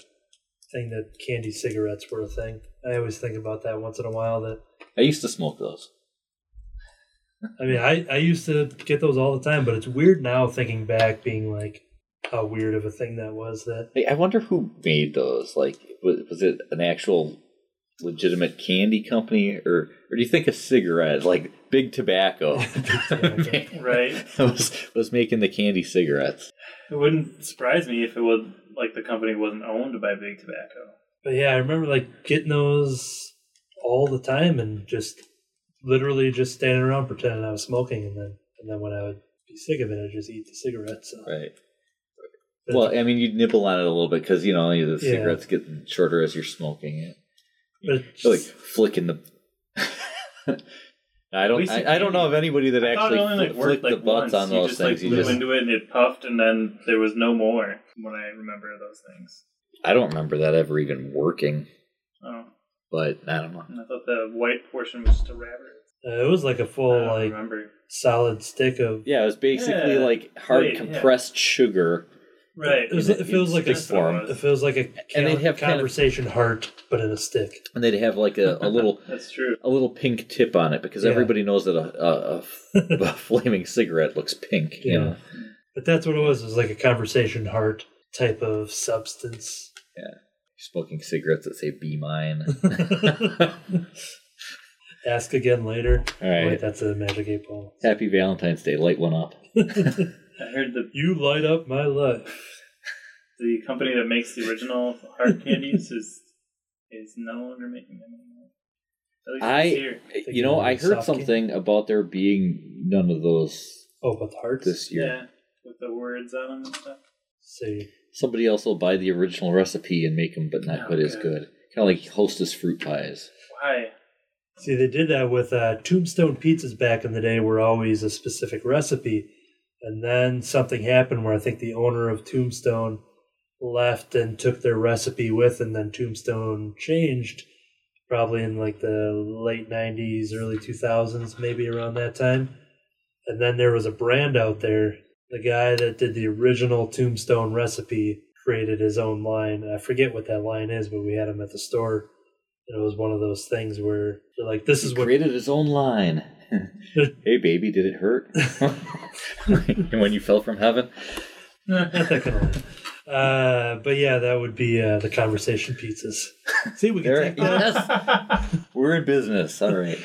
thing that candy cigarettes were a thing. I always think about that once in a while. That I used to smoke those. I mean, I, I used to get those all the time, but it's weird now thinking back, being like how weird of a thing that was. That Hey, I wonder who made those. Like, was, was it an actual legitimate candy company, or or do you think a cigarette like Big Tobacco Right. was was making the candy cigarettes? It wouldn't surprise me if it was like the company wasn't owned by Big Tobacco. But yeah, I remember like getting those all the time and just literally just standing around pretending I was smoking, and then and then when I would be sick of it, I'd just eat the cigarettes. So. Right. But- Well, I mean, you'd nibble on it a little bit because you know the Yeah. cigarettes get shorter as you're smoking it. But it's like flicking the. I don't. I, I don't know of anybody that I actually only like flicked worked the butts once. on you those just things. like you blew just. into it and it puffed, and then there was no more. When I remember those things. I don't remember that ever even working, Oh, but I don't know. and I thought the white portion was just a wrapper. uh, it was like a full like remember. solid stick of. Yeah, it was basically Yeah. like hard Wait, yeah. compressed sugar. Right. It, was, in it feels like a form. It feels like a And they'd con- have kind of- conversation heart, but in a stick. and they'd have like a, a little That's true. a little pink tip on it because Yeah. everybody knows that a, a, a, a flaming cigarette looks pink. You Yeah. know, But that's what it was. It was like a conversation heart type of substance. Yeah. Smoking cigarettes that say "Be mine." Ask again later. All right. Wait, that's a magic eight ball. Happy Valentine's Day. Light one up. I heard the You light up my life. the company that makes the original heart candies is is no longer making them anymore. At least I- here. You know, I heard Soft something about there being none of those Oh, but the hearts. this year. Yeah, with the words on them and stuff. See, Somebody else will buy the original recipe and make them, but not Oh, quite as good. good. Kind of like Hostess fruit pies. Why? see, they did that with uh, Tombstone pizzas back in the day. Were always a specific recipe, and then something happened where I think the owner of Tombstone left and took their recipe with, and then Tombstone changed, probably in like the late '90s, early 2000s, maybe around that time. And then there was a brand out there. The guy that did the original Tombstone recipe created his own line. I forget what that line is, but we had him at the store. And it was one of those things where they're like, "This is He what created his own line. hey, baby, did it hurt? when you fell from heaven? Not that kind of line. Uh, but yeah, that would be uh, the conversation pizzas. See, we can There, take that. yes, we're in business. All right.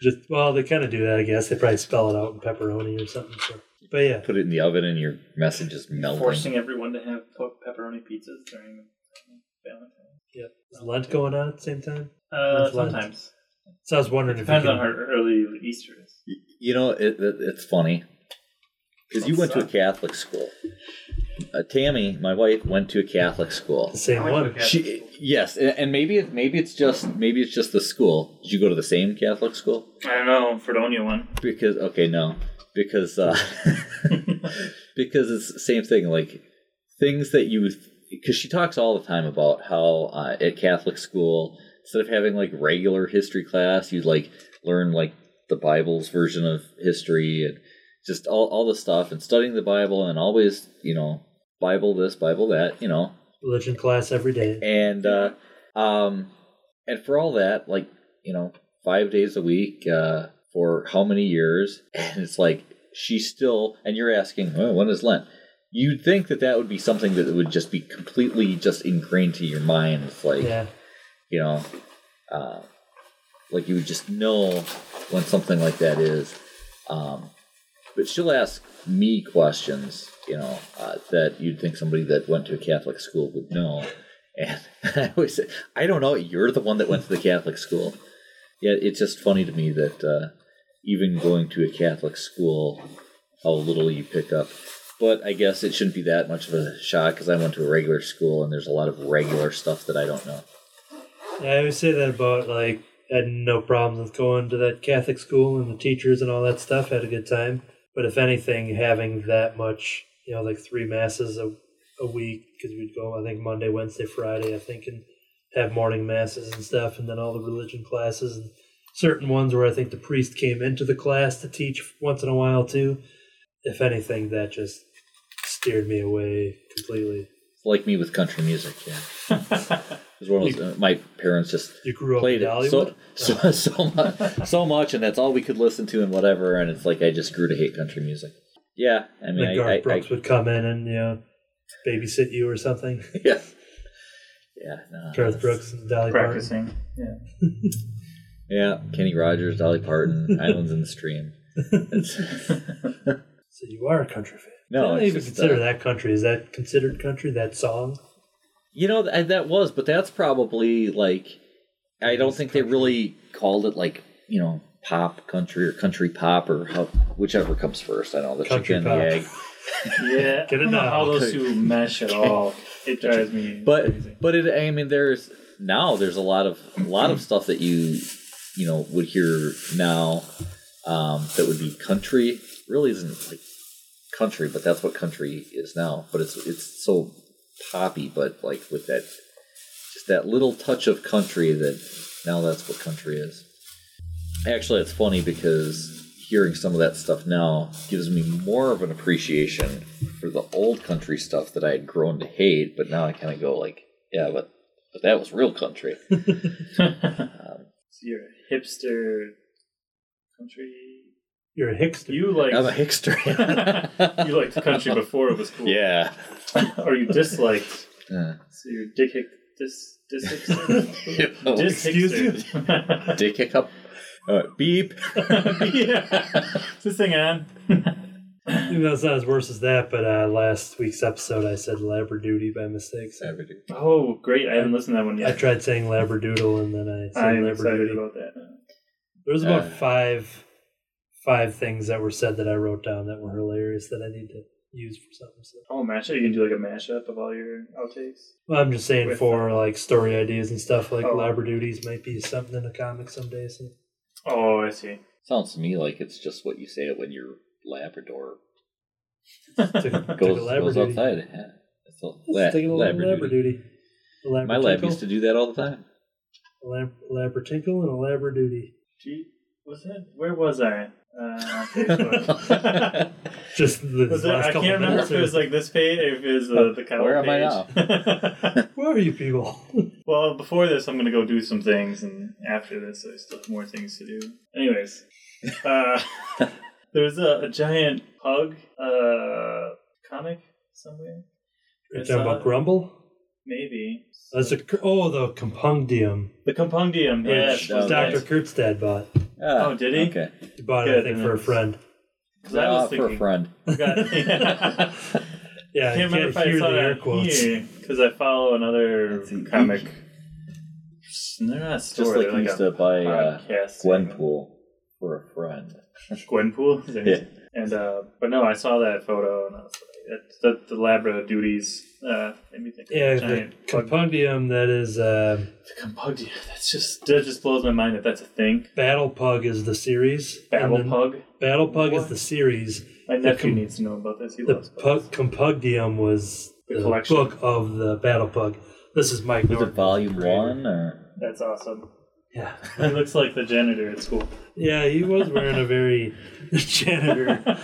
Just well, they kind of do that, I guess. They probably spell it out in pepperoni or something. So. But yeah, Put it in the oven and your message is melting. Forcing everyone to have pepperoni pizzas during Valentine's. Yep. Is Lent going on at the same time? Uh, When's Lent? sometimes So I was wondering if you depends can, on how early Easter is. You know, it, it, it's funny because you went to a Catholic school. Uh, Tammy, my wife, went to a Catholic school. the same I went to a one. She yes, and and maybe it, maybe it's just maybe it's just the school. Did you go to the same Catholic school? I don't know, Fredonia one. Because okay, no, because uh, because it's the same thing. Like things that you because she talks all the time about how uh, at Catholic school instead of having like regular history class, you'd like learn like the Bible's version of history and just all all the stuff and studying the Bible and always you know Bible this Bible that you know. Religion class every day. and uh um and for all that like you know five days a week uh for how many years? And it's like she's still and you're asking well, when is lent you'd think that that would be something that would just be completely just ingrained to your mind. It's like Yeah, you know uh like you would just know when something like that is. Um but she'll ask me questions you know uh, that you'd think somebody that went to a catholic school would know. And i always say i don't know. You're the one that went to the catholic school. Yeah it's just funny to me that uh, even going to a catholic school how little you pick up but i guess it shouldn't be that much of a shock because i went to a regular school and there's a lot of regular stuff that i don't know Yeah, I always say that about like had no problems with going to that Catholic school and the teachers and all that stuff. Had a good time. But if anything, having that much, you know, like three masses a, a week because we'd go, I think Monday, Wednesday, Friday, I think, and have morning masses and stuff, and then all the religion classes and certain ones where I think the priest came into the class to teach once in a while too. If anything, that just steered me away completely. like me with country music yeah there's was one of those, uh, my parents just You grew up played in it so so so much, so much, and that's all we could listen to and whatever. And it's like I just grew to hate country music. Yeah, I mean, Like I, Garth I, I, Brooks would come in and you know babysit you or something. yeah, yeah, no, Garth that's- Brooks and Dolly Parton. Practicing. Yeah. yeah. Kenny Rogers, Dolly Parton, Islands in the Stream. It's, So you are a country fan. No, I don't even just, consider uh, that country. Is that considered country? That song? you know, th- that was, but that's probably like I don't think they really called it like you know pop country or country pop or how, whichever comes first. I know the Country chicken, pop. the egg. Yeah. Get it I don't know how those two mesh at all. It drives me but crazy. but it I mean there's now there's a lot of a lot of stuff that you you know would hear now um, that would be country really isn't like country but that's what country is now but it's it's so poppy but like with that just that little touch of country that now that's what country is actually it's funny because hearing some of that stuff now gives me more of an appreciation for the old country stuff that I had grown to hate, but now I kind of go like, yeah, but but that was real country. um, So you're a hipster country. You're a hickster. You like I'm a hickster. you liked country before it was cool. yeah. or you disliked. Uh, So you're dick hick dis dis hipster. oh, Dis excuse you? hipster. dick hiccup. Uh, beep. yeah. Is this thing on? You know, it's not as worse as that, but uh, last week's episode I said Labradoodie by mistake. So oh, great! I haven't listened to that one yet. I tried saying Labradoodle and then I said I'm excited Labradoodie. about that. There was about Uh, five five things that were said that I wrote down that were hilarious that I need to use for something. So. Oh, mashup! You can do like a mashup of all your outtakes. Well, I'm just saying With, for uh, like story ideas and stuff like Oh. duties might be something in a comic someday. So Oh, I see. Sounds to me like it's just what you say it when your Labrador took, took a goes, goes outside. Yeah. It's a Let's take a la- little Labradoodie. Labradoodie. A My lab used to do that all the time. a lab, Labratinkle and a Labradoodie. Gee, was that? Where was I? Uh, Just the was it, last I couple can't remember minutes. if it was like this page, if it was the the cover Where am page. I now? Where are you people? well, before this, I'm gonna go do some things, and after this, I still have more things to do. Anyways, uh, there's a, a giant pug uh, comic somewhere. You're talking about. Grumble? Maybe That's a oh the compendium. the Compundium. Yes, uh, was Dr. nice. Kurtstad bought. Ah, Oh, did he? Okay. He bought it, I think, for a it's- friend. 'Cause I was for a friend. Got- yeah. Yeah, I can't remember can't if I saw the air that quotes. here because I follow another That's a- comic. They're not a store, Just like they're used a to buy uh, podcast. Gwenpool for a friend. Gwenpool. Is Yeah. And uh, but no, I saw that photo and I was like, that, the, the Labra duties uh, made me think. Yeah, of the a giant pug. compendium that is uh, The Compundium. That's just that just blows my mind that that's a thing. Battle Pug is the series. Battle then Pug. Battle Pug is the series. My nephew com- needs to know about this. He The loves pug, Compundium was The the, book of the Battle Pug. This is Mike Was Norton. it volume one or? That's awesome. Yeah. He looks like the janitor at school. Yeah, he was wearing a very janitor.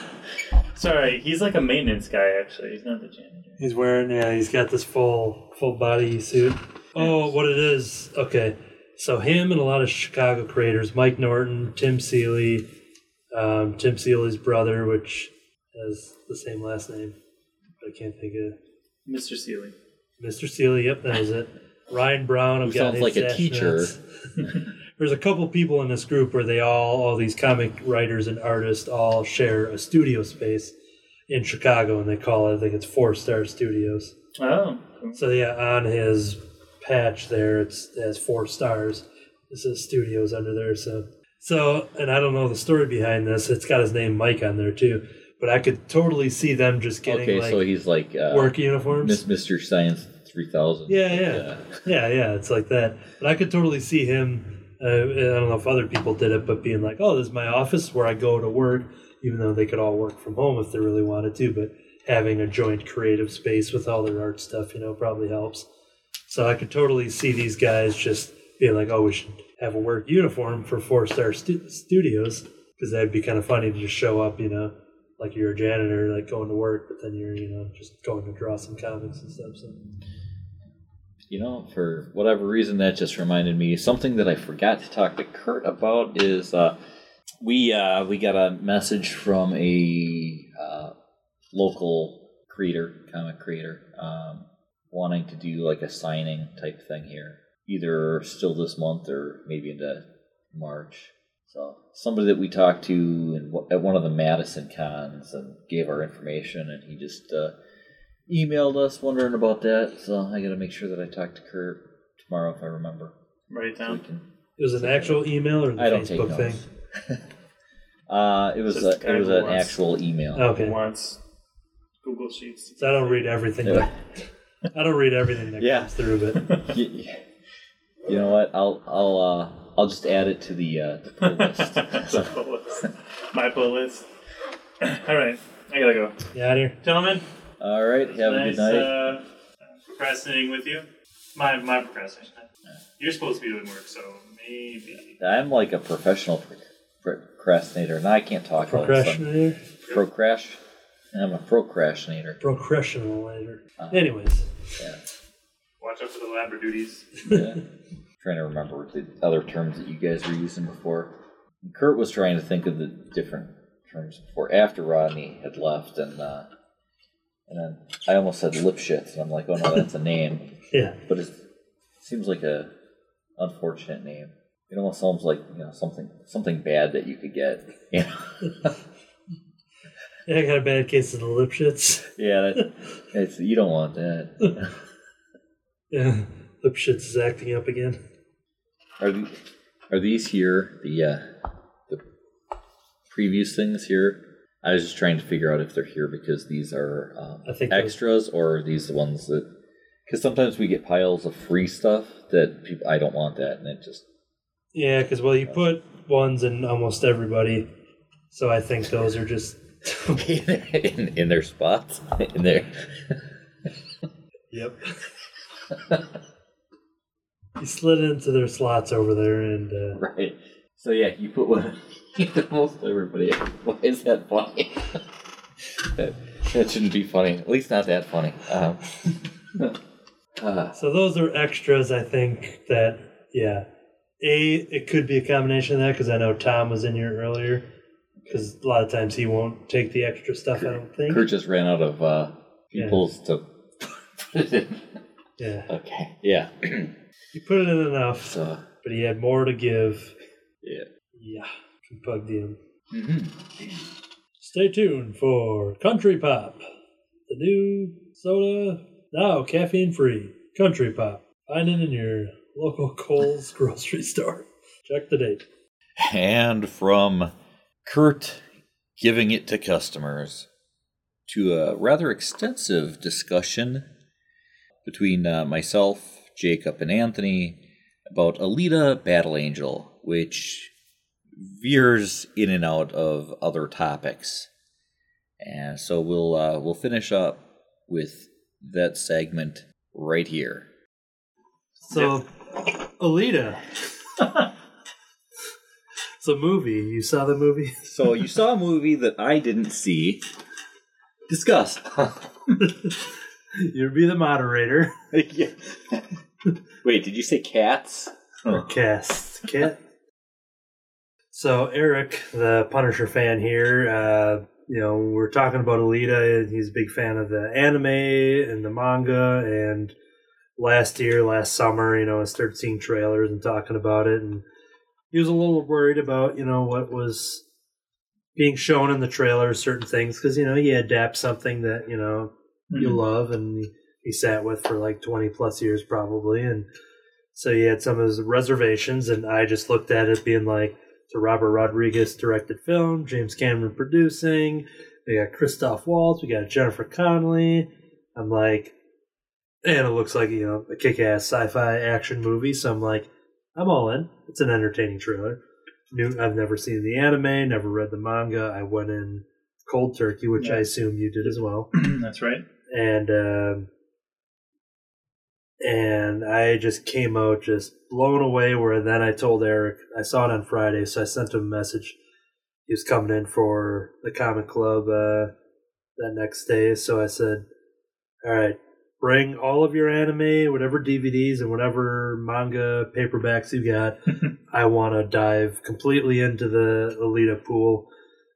Sorry, he's like a maintenance guy. Actually, he's not the janitor. He's wearing yeah, he's got this full full body suit. Oh, what it is? Okay, so him and a lot of Chicago creators, Mike Norton, Tim Seeley, um, Tim Seeley's brother, which has the same last name, but I can't think of Mr. Seeley. Mr. Seeley. Yep, that was it. Ryan Browne. I've Who sounds like a teacher. Sashnets. There's a couple people in this group where they all, all these comic writers and artists, all share a studio space in Chicago, and they call it. I think it's Four Star Studios. Oh, cool. So yeah, on his patch there, it's it has four stars. It says studios under there. So so, and I don't know the story behind this. It's got his name Mike on there too. But I could totally see them just getting Okay, like so he's like uh, work uniforms. Mr. Science three thousand. Yeah, Yeah, yeah. Yeah, yeah, it's like that. But I could totally see him. Uh, I don't know if other people did it, but being like, "Oh, this is my office where I go to work," even though they could all work from home if they really wanted to. But having a joint creative space with all their art stuff, you know, probably helps. So I could totally see these guys just being like, "Oh, we should have a work uniform for Four Star stu- Studios," because that'd be kind of funny to just show up, you know, like you're a janitor, like going to work, but then you're, you know, just going to draw some comics and stuff. So. You know, for whatever reason, that just reminded me something that I forgot to talk to Kurt about is uh, we uh, we got a message from a uh, local creator, comic creator, um, wanting to do like a signing type thing here, either still this month or maybe into March. So somebody that we talked to in, at one of the Madison cons and gave our information, and he just uh, emailed us wondering about that. So I got to make sure that I talk to Kurt tomorrow if I remember. Write it So we down. can. It was an actual email or the I don't take Facebook thing? notes. uh, it was Just a, it was an of wants- actual email. Okay. Once Google Sheets. So I don't read everything. Yeah. That, I don't read everything that Yeah. comes through, but Y- y- You know what? I'll I'll uh, I'll just add it to the uh, the pull list. The pull list. My pull list. All right, I gotta go, yeah, out here. gentlemen. All right. Have a good night. Uh, procrastinating with you. My my procrastination. You're supposed to be doing work, so maybe. I'm like a professional pro- procrastinator, and I can't talk about it. Procrastinator. Procrash. I'm a procrastinator. Procrastinator. Uh, Anyways, Yeah. Watch out for the labradoodies. yeah. trying to remember the other terms that you guys were using before. Kurt was trying to think of the different terms before after Rodney had left, and uh, and then I almost said lipshits, and I'm like, oh no, that's a name, yeah. but it seems like a unfortunate name. It almost sounds like you know something something bad that you could get. You know? Yeah, I got a bad case of the lip shits. yeah, that, it's, you don't want that. Yeah, lip shits is acting up again. Are the, are these here the uh, the previous things here? I was just trying to figure out if they're here because these are um, I think extras or are these the ones that because sometimes we get piles of free stuff that people I don't want that and it just Yeah, because well, you put ones in almost everybody, so I think those are just. in, in their spots in there. yep. you slid into their slots over there, and uh, right. So yeah, you put one in almost everybody. Why is that funny? that, that shouldn't be funny. At least not that funny. Um, uh, so those are extras. I think that yeah, a it could be a combination of that because I know Tom was in here earlier. Because a lot of times he won't take the extra stuff. I don't think. Kurt just ran out of uh, Yeah. peoples to put it in. Yeah, Okay. Yeah. he put it in enough, so but he had more to give. yeah. Yeah, bugged him. hmm Stay tuned for Country Pop, the new soda now caffeine free. Country Pop, find it in your local Kohl's grocery store. Check the date. And from Kurt giving it to customers to a rather extensive discussion between uh, myself, Jacob, and Anthony about Alita Battle Angel, which veers in and out of other topics. And so we'll uh, we'll finish up with that segment right here. So, Alita. it's a movie. You saw the movie? So you saw a movie that I didn't see. Discuss. You'd be the moderator. Yeah. Wait, did you say cats? Or cast. Cat. So, Eric, the Punisher fan here, uh, you know, we're talking about Alita. He's a big fan of the anime and the manga. And last year, last summer, you know, I started seeing trailers and talking about it. And he was a little worried about, you know, what was being shown in the trailer, certain things, because, you know, he adapts something that, you know, you love and he, he sat with for like 20 plus years probably and so he had some of his reservations and i just looked at it being like it's a robert rodriguez directed film james cameron producing we got christoph waltz we got jennifer connelly. I'm like and it looks like you know a kick-ass sci-fi action movie so i'm like i'm all in. It's an entertaining trailer. New, i've never seen the anime never read the manga. I went in cold turkey which i assume you did as well. That's right. and um, and I just came out just blown away. Where then I told Eric I saw it on Friday, so I sent him a message. He was coming in for the comic club uh, that next day, so I said, "All right, bring all of your anime, whatever DVDs and whatever manga paperbacks you got. I want to dive completely into the Alita pool.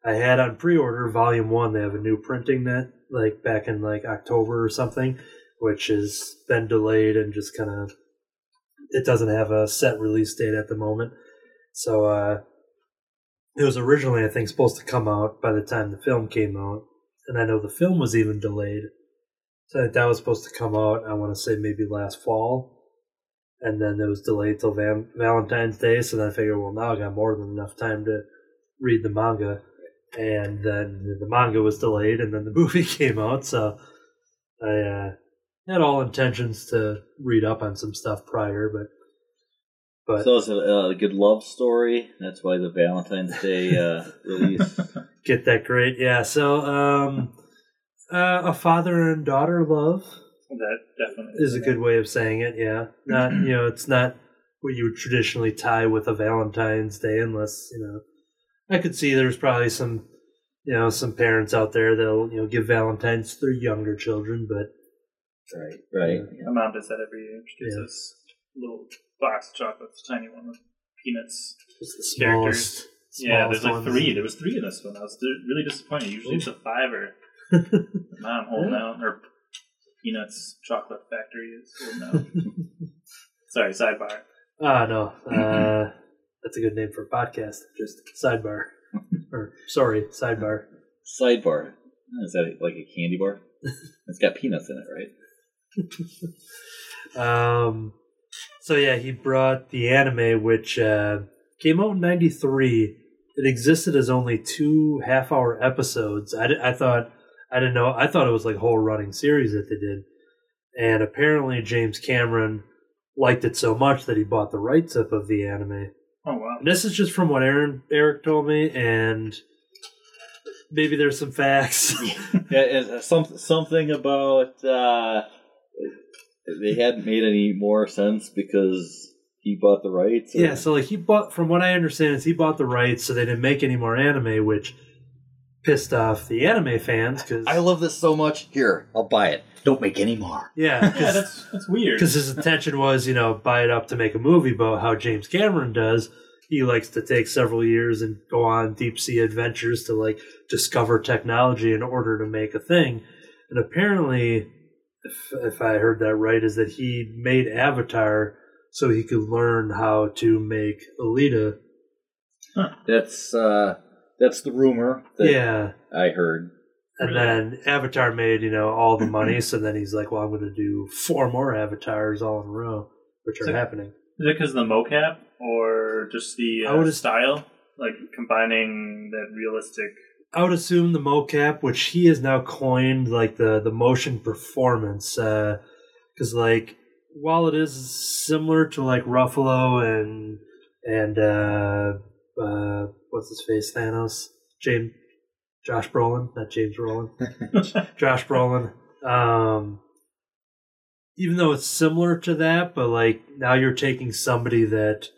I had on pre-order volume one. They have a new printing that like back in like October or something, which has been delayed and just kind of it doesn't have a set release date at the moment. So uh, it was originally, I think, supposed to come out by the time the film came out, and I know the film was even delayed. So that was supposed to come out. I want to say maybe last fall, and then it was delayed till Van- Valentine's Day. So then I figured, well, now I got more than enough time to read the manga, and then the manga was delayed, and then the movie came out. So I uh, had all intentions to read up on some stuff prior, but but So it's a, a good love story. That's why the Valentine's Day uh, release. get that great. Yeah, so um, uh, a father and daughter love that definitely is a good way of saying it. Yeah, not you know, it's not what you would traditionally tie with a Valentine's Day, unless you know. I could see there's probably some, you know, some parents out there that'll you know give Valentine's to their younger children, but right, right. My mom does that every year. She gives Yeah. us a little box of chocolates, a tiny one with peanuts. it's the Characters. smallest. Yeah, there's like smallest three. There was three of this one. I was really disappointed. Usually it's a fiver. Mom holding out, or Peanuts Chocolate Factory is holding out. Sorry, sidebar. Ah, no. Uh, that's a good name for a podcast. Just sidebar. or, sorry, sidebar. Sidebar. Is that like a candy bar? It's got peanuts in it, right? Um, so, yeah, he brought the anime, which uh, came out in 93. It existed as only two half hour episodes. I, I thought, I didn't know, I thought it was like a whole running series that they did. And apparently, James Cameron liked it so much that he bought the rights up of the anime. Oh wow. This is just from what Aaron Eric told me, and maybe there's some facts. Yeah, and some, something about uh, they hadn't made any more sense because he bought the rights. or- yeah, so like he bought, from what I understand, is he bought the rights, so they didn't make any more anime, which pissed off the anime fans because I love this so much. Here, I'll buy it. Don't make any more. yeah, Yeah, that's that's weird. Because his intention was you know buy it up to make a movie, but how James Cameron does. He likes to take several years and go on deep sea adventures to like discover technology in order to make a thing. And apparently, if, if I heard that right, is that he made Avatar so he could learn how to make Alita. That's uh, that's the rumor that Yeah. I heard. And Really? then Avatar made, you know, all the money. so then he's like, well, I'm going to do four more Avatars all in a row, which are So- happening. Is it because of the mocap or just the I uh, would've- style? Like combining that realistic. I would assume the mocap, which he has now coined like the the motion performance, because like while it is similar to like Ruffalo and and uh, uh, what's his face Thanos, James Josh Brolin, not James Brolin, Josh Brolin. Um, even though it's similar to that, but like now you're taking somebody that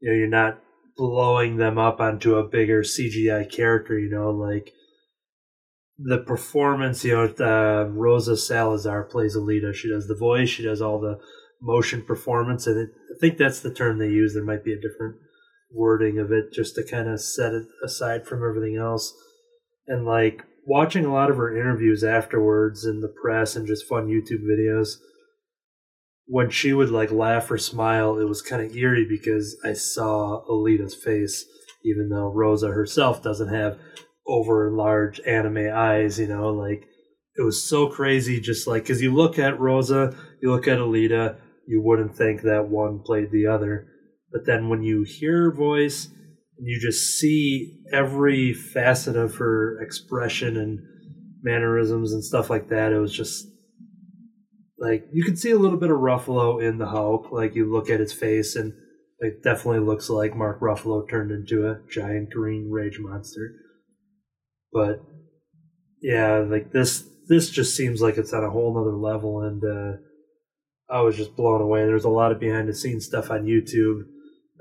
you know you're not blowing them up onto a bigger CGI character. You know, like the performance. You know, uh, Rosa Salazar plays Alita. She does the voice. She does all the motion performance, and it, I think that's the term they use. There might be a different wording of it just to kind of set it aside from everything else. And like watching a lot of her interviews afterwards in the press and just fun YouTube videos, when she would like laugh or smile, it was kind of eerie because I saw Alita's face, even though Rosa herself doesn't have over large anime eyes, you know, like it was so crazy just like because you look at Rosa, you look at Alita, you wouldn't think that one played the other. But then when you hear her voice, you just see every facet of her expression and mannerisms and stuff like that. It was just like you can see a little bit of Ruffalo in the Hulk. Like you look at his face, and it definitely looks like Mark Ruffalo turned into a giant green rage monster. But yeah, like this, this just seems like it's on a whole nother level, and uh, I was just blown away. There's a lot of behind the scenes stuff on YouTube.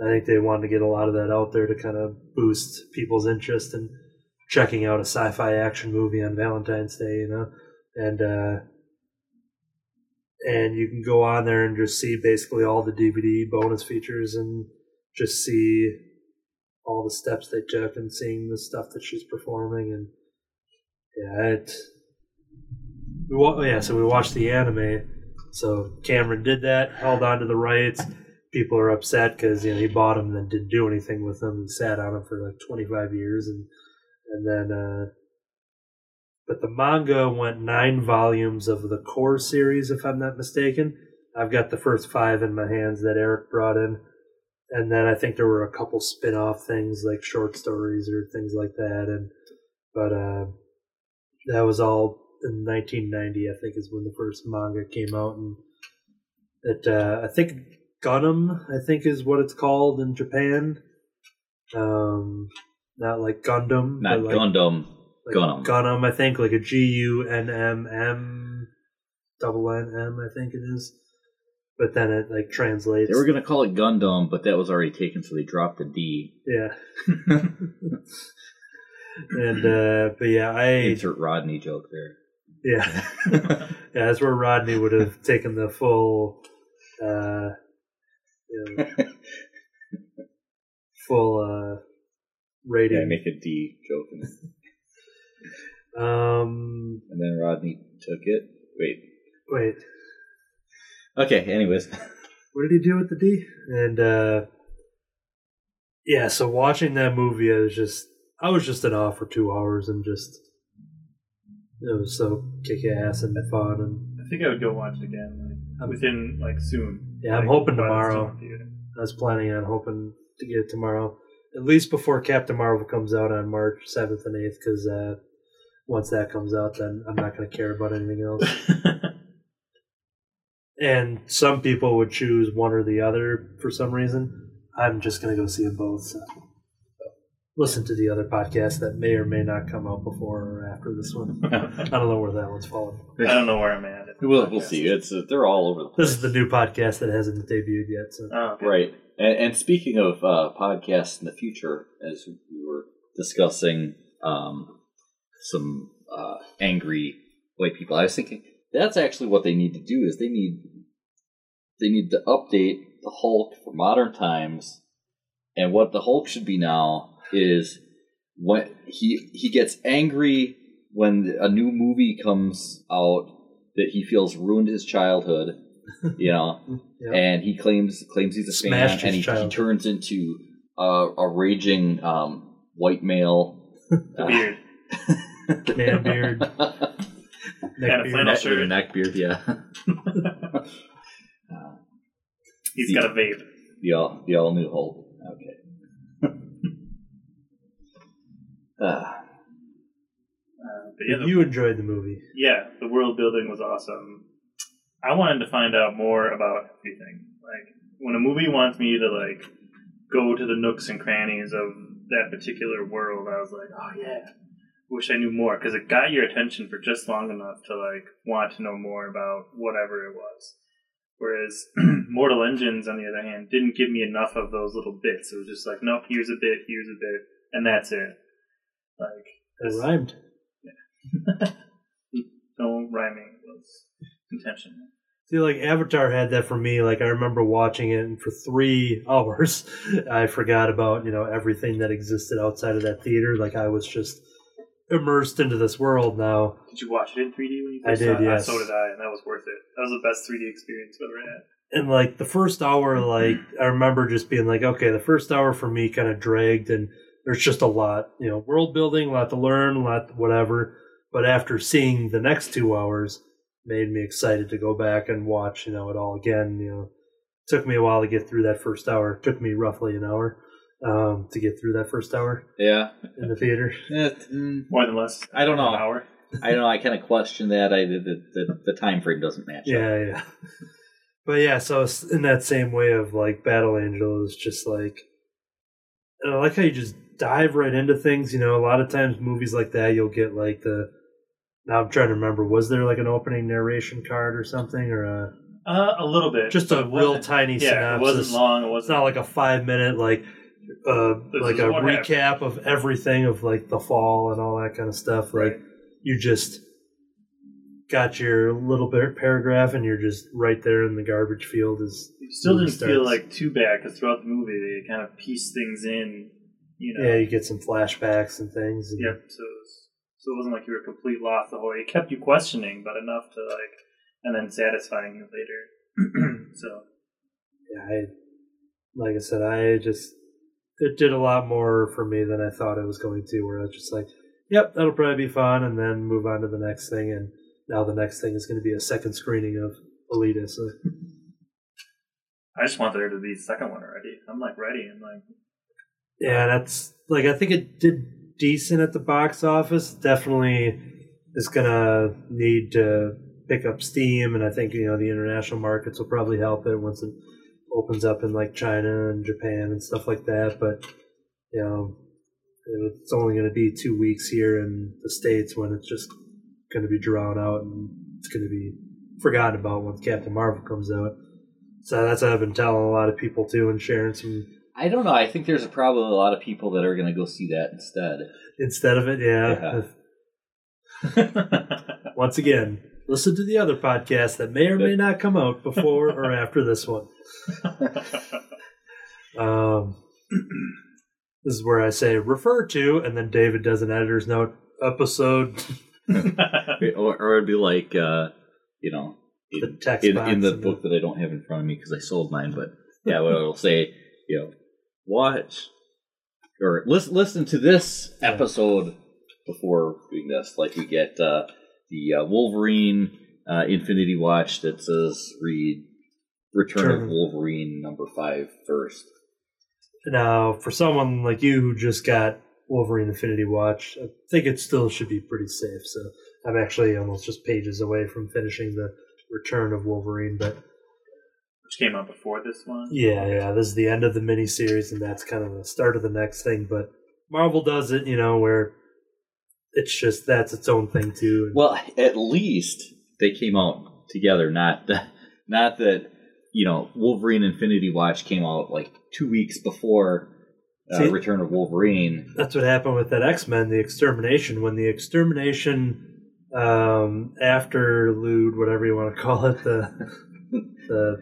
I think they wanted to get a lot of that out there to kind of boost people's interest in checking out a sci-fi action movie on Valentine's Day, you know. And uh, and you can go on there and just see basically all the DVD bonus features and just see all the steps they took and seeing the stuff that she's performing and yeah, it. We wa- yeah, so we watched the anime. So Cameron did that, held on to the rights. People are upset because you know he bought them and didn't do anything with them. He sat on them for like 25 years, and and then. uh but the manga went nine volumes of the core series, if I'm not mistaken. I've got the first five in my hands that Eric brought in. And then I think there were a couple spin off things like short stories or things like that. And but uh, that was all in 1990, I think, is when the first manga came out. And it, uh, I think Gundam, I think, is what it's called in Japan. Um, not like Gundam, Not like, Gundam. Like. Gunnm, I think, like a G U N M M double N M, I think it is. But then it like translates. They were gonna call it Gundam, but that was already taken, so they dropped the D. yeah. and uh but yeah, I Insert Rodney joke there. yeah. yeah, that's where Rodney would have taken the full uh you know, full uh rating. yeah, make a D joke, um and then Rodney took it. Wait. wait. Okay. Anyways, what did he do with the D? And uh yeah, so watching that movie, I was just I was just in awe for two hours and just it was so kick ass and fun and I think I would go watch it again, like within like soon. Yeah, I'm hoping tomorrow. still in theater. I was planning on hoping to get it tomorrow, at least before Captain Marvel comes out on March seventh and eighth, because uh, once that comes out, then I'm not going to care about anything else. and some people would choose one or the other for some reason. I'm just going to go see them both. So. Listen to the other podcast that may or may not come out before or after this one. I don't know where that one's falling. I don't know where I'm at. we'll we'll see. It's uh, they're all over the place. This is the new podcast that hasn't debuted yet. So Oh, okay. Right. And, and speaking of uh, podcasts in the future, as we were discussing um, some uh, angry white people, I was thinking that's actually what they need to do is they need they need to update the Hulk for modern times. And what the Hulk should be now is when he he gets angry when a new movie comes out that he feels ruined his childhood, you know, yeah. and he claims claims he's a Smashed fan, and he, he turns into a, a raging um, white male. The beard. Man beard, neck And a beard. flannel neck, shirt. neck beard, yeah. He's got a vape. the all the all new Hulk. Okay. uh, Uh, but yeah, the, You enjoyed the movie. yeah, the world building was awesome. I wanted to find out more about everything. Like when a movie wants me to like go to the nooks and crannies of that particular world, I was like, oh yeah, wish I knew more because it got your attention for just long enough to like want to know more about whatever it was. Whereas Mortal Engines, on the other hand, didn't give me enough of those little bits. It was just like, nope, here's a bit, here's a bit, and that's it. Like, It rhymed. no rhyming was intentional. See, like Avatar had that for me. Like I remember watching it, and for three hours, I forgot about you know everything that existed outside of that theater. Like I was just immersed into this world now. Did you watch it in 3D when you I first did, saw it? Yes. so did I, and that was worth it. That was the best 3D experience I've ever had. And like the first hour, like I remember just being like, okay, the first hour for me kind of dragged, and there's just a lot, you know, world building, a lot to learn, a lot whatever. But after seeing the next two hours, made me excited to go back and watch, you know, it all again. You know, took me a while to get through that first hour. It took me roughly an hour um, to get through that first hour yeah. in the theater. Eh, mm, More than less. I don't know. An hour. I don't know. I kind of question that. I the, the the time frame doesn't match. up. Yeah, yeah. But yeah, so it's in that same way of like Battle Angel is just like and I like how you just dive right into things. You know, a lot of times movies like that you'll get like the now I'm trying to remember, was there like an opening narration card or something or a Uh, a little bit. just a it real wasn't- tiny Yeah, it wasn't long. It It's wasn't not like a five minute like uh like a recap of everything of like the fall and all that kind of stuff. Like Right. you just got your little bit paragraph and you're just right there in the garbage field. Is still didn't feel like too bad because throughout the movie they kind of piece things in. You know. yeah, you get some flashbacks and things. And, Yep. So it, was, so it wasn't like you were complete lost the whole way. It kept you questioning, but enough to like, and then satisfying you later. so yeah, I, like I said, I just it did a lot more for me than I thought it was going to. Where I was just like, "Yep, that'll probably be fun," and then move on to the next thing. And now the next thing is going to be a second screening of Alita. So I just want there to be a second one already. I'm like ready and like yeah, that's like I think it did decent at the box office. Definitely is going to need to pick up steam, and I think you know the international markets will probably help it once it opens up in like China and Japan and stuff like that. But you know, it's only going to be two weeks here in the states when it's just going to be drawn out and it's going to be forgotten about once Captain Marvel comes out. So that's what I've been telling a lot of people too, and sharing some I don't know. I think there's probably a lot of people that are going to go see that instead. instead of it. Yeah. Once again, listen to the other podcast that may or may not come out before or after this one. Um, this is where I say refer to, and then David does an editor's note episode. or, or it'd be like, uh, you know, The in, text in, in the book that I don't have in front of me because I sold mine. But yeah, what it'll say, you know, watch or listen, listen to this episode before doing this. Like we get uh, the uh, Wolverine uh, Infinity Watch that says read Return Return. of Wolverine number five first. Now, for someone like you who just got Wolverine Infinity Watch, I think it still should be pretty safe. So I'm actually almost just pages away from finishing the Return of Wolverine. But Which came out before this one. yeah, yeah, this is the end of the miniseries, and that's kind of the start of the next thing. But Marvel does it, you know, where it's just that's its own thing too. Well, at least they came out together. Not that, not that you know Wolverine Infinity Watch came out like two weeks before uh, See- Return of Wolverine. that's what happened with that X Men, the extermination. When the extermination um, after Lude, whatever you want to call it, the the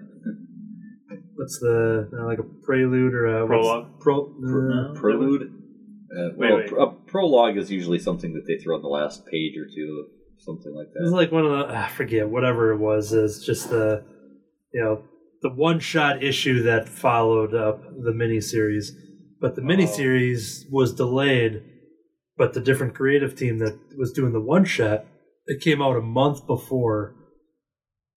what's the uh, like a prelude or a Prologue? Pro, uh, No. Prelude. Uh, Wait, well, wait. Prologue is usually something that they throw on the last page or two, something like that. it was like one of the I forget whatever it was. Is just the you know the one shot issue that followed up the miniseries, but the oh. miniseries was delayed. But the different creative team that was doing the one shot, it came out a month before.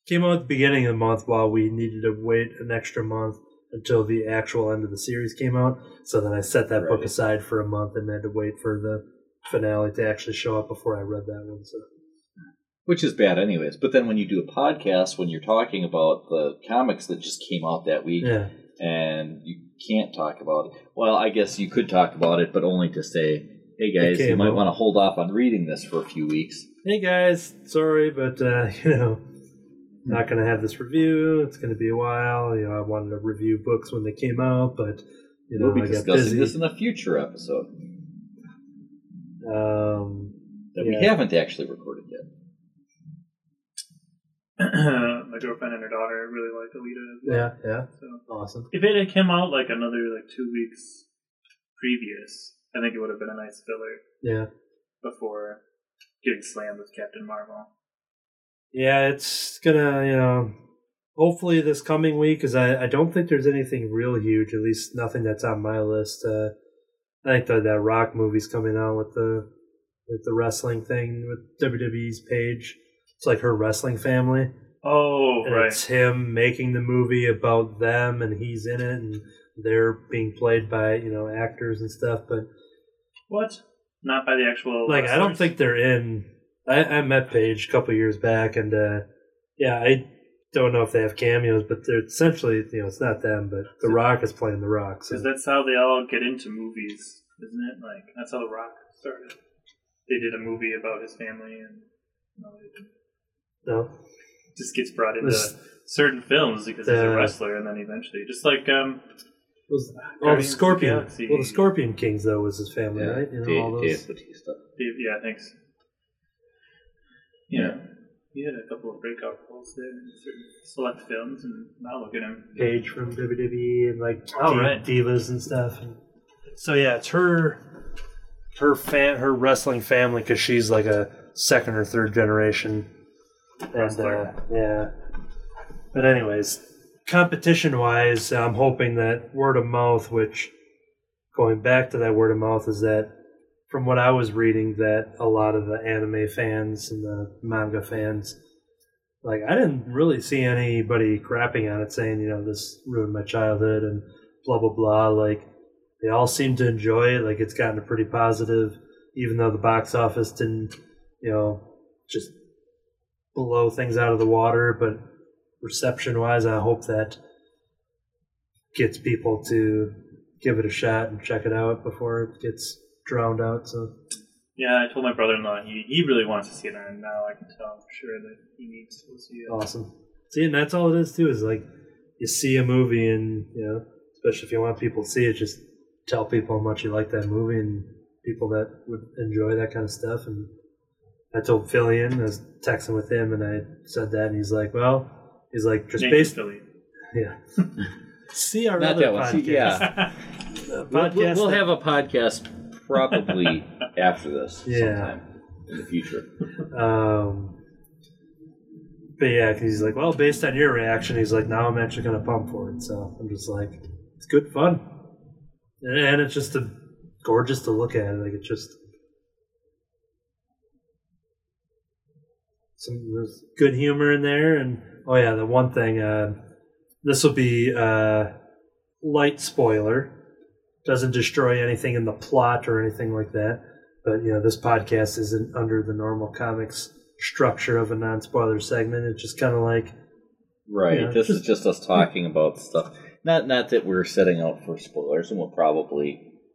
Came out at the beginning of the month while we needed to wait an extra month until the actual end of the series came out. So then I set that book aside for a month and had to wait for the finale to actually show up before I read that one. So Which is bad, anyways. But then when you do a podcast, when you're talking about the comics that just came out that week, yeah. and you can't talk about it. Well, I guess you could talk about it, but only to say, "Hey guys, you might out. want to hold off on reading this for a few weeks." hey guys, sorry, but uh, you know, not going to have this review. It's going to be a while. You know, I wanted to review books when they came out, but you know, we'll be I got discussing busy. this in a future episode um, that Yeah. we haven't actually recorded yet. My girlfriend and her daughter really liked Alita. As well. yeah, yeah, So awesome. if it had come out like another like two weeks previous, I think it would have been a nice filler Yeah, before getting slammed with Captain Marvel. Yeah, it's gonna, you know, hopefully this coming week, because I, I don't think there's anything real huge. At least nothing that's on my list. Uh, I think that that Rock movie's coming out with the with the wrestling thing with WWE's Paige. It's like her wrestling family. Oh and right. it's him making the movie about them and he's in it and they're being played by you know actors and stuff but What? Not by the actual. like i don't think they're in i, I met paige a couple years back and uh yeah i don't know if they have cameos but they're essentially you know it's not them but the rock is playing the rock so Because that's how they all get into movies, isn't it? Like that's how The Rock started. They did a movie about his family, and no, they didn't. no just gets brought into Was- certain films because he's a wrestler, and then eventually, just like um, was oh the Guardians of the scorpion well the scorpion kings though was his family right you know Dave, all Dave those Bautista. Dave, yeah, thanks. Yeah, He had a couple of breakout roles there in certain select films, and now look at him. Paige from WWE and like Oh, Div- right. divas and stuff. So yeah, it's her, her fan, her wrestling family because she's like a second or third generation. And uh, yeah, but anyways, competition wise, I'm hoping that word of mouth, which going back to that word of mouth, is that from what I was reading, that a lot of the anime fans and the manga fans like I didn't really see anybody crapping on it saying, you know, this ruined my childhood and blah blah blah. Like they all seem to enjoy it. Like it's gotten a pretty positive, even though the box office didn't, you know, just blow things out of the water. But reception wise, I hope that gets people to give it a shot and check it out before it gets drowned out. So Yeah, I told my brother-in-law he, he really wants to see it, and now I can tell for sure that he needs to see it. awesome. See, and that's all it is too. Is like you see a movie, and you know, especially if you want people to see it, just tell people how much you like that movie, and people that would enjoy that kind of stuff. And I told Fillion, I was texting with him, and I said that, and he's like, "Well, he's like just Yankee based, Philly. yeah." see our Not other that one. See, podcast. yeah. The We'll, we'll- we'll that- have a podcast probably after this Yeah. sometime in the future. Um, but yeah, 'cause he's like, well, based on your reaction, he's like, now I'm actually going to pump for it. So I'm just like, it's good fun, and, and it's just a, gorgeous to look at. Like it's just some there's good humor in there, and oh yeah, the one thing, uh, this will be uh, light spoiler. Doesn't destroy anything in the plot or anything like that but you know this podcast isn't under the normal comics structure of a non-spoiler segment it's just kind of like Right. Yeah, this is just- just us talking about stuff. Not not that we're setting out for spoilers, and we'll probably,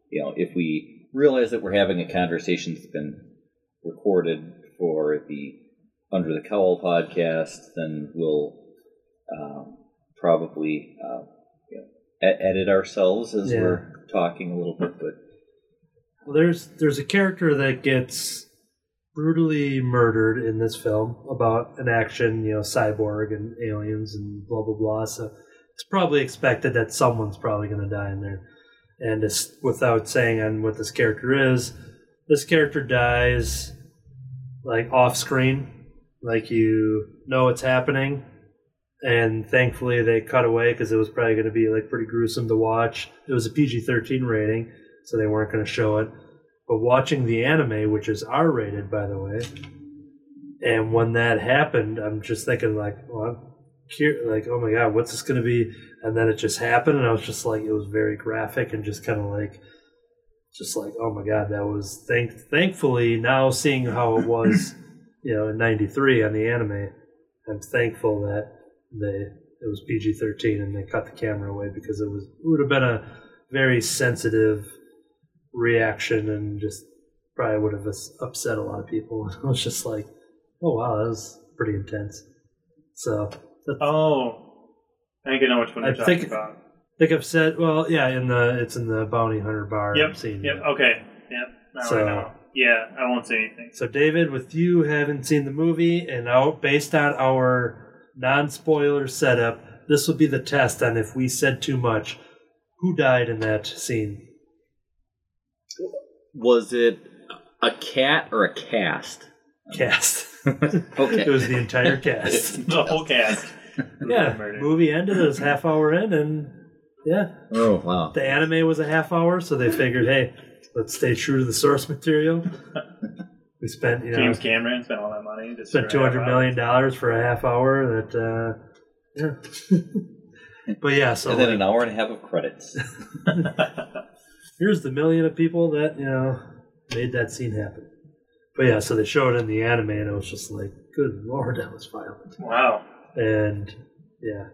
you know, if we realize that we're having a conversation that's been recorded for the Under the Cowl podcast, then we'll um, probably uh, you know, edit ourselves as Yeah. we're talking a little bit. But there's there's a character that gets brutally murdered in this film about an action you know cyborg and aliens and blah blah blah. So it's probably expected that someone's probably going to die in there. And it's, without saying on what this character is this character dies like off screen. Like you know it's happening and thankfully they cut away because it was probably going to be like pretty gruesome to watch. It was a pg-13 rating so they weren't going to show it. But watching the anime which is r-rated by the way and when that happened i'm just thinking like well I'm cur- like oh my god what's this going to be? And then it just happened and i was just like it was very graphic and just kind of like just like oh my god that was thank thankfully now seeing how it was you know in 93 on the anime i'm thankful that they it was pg-13 and they cut the camera away because it was it would have been a very sensitive reaction and just probably would have upset a lot of people i was just like oh wow that was pretty intense so that's, Oh, I think I know which one I you're talking think- about. I think I've said well yeah in the it's in the bounty hunter bar Yep. I've Yep. it. Okay. Yep. Now So- I. Yeah, I won't say anything. So, David, with you having seen the movie and out based on our non-spoiler setup, this will be the test on if we said too much. Who died in that scene? was it a cat or a cast? Cast. Okay. it was the entire cast. the whole cast. yeah, Murder. movie ended. It was half hour in, and yeah, Oh wow. the anime was a half hour, so they figured, hey, let's stay true to the source material. We spent, you know, James Cameron spent all that money. Just spent for two a half hundred hour. million dollars for a half hour. That, uh, yeah. but yeah, so and then like, an hour and a half of credits. here's the million of people that you know made that scene happen. But yeah, so they showed it in the anime, and it was just like, good lord, that was violent. wow. And yeah,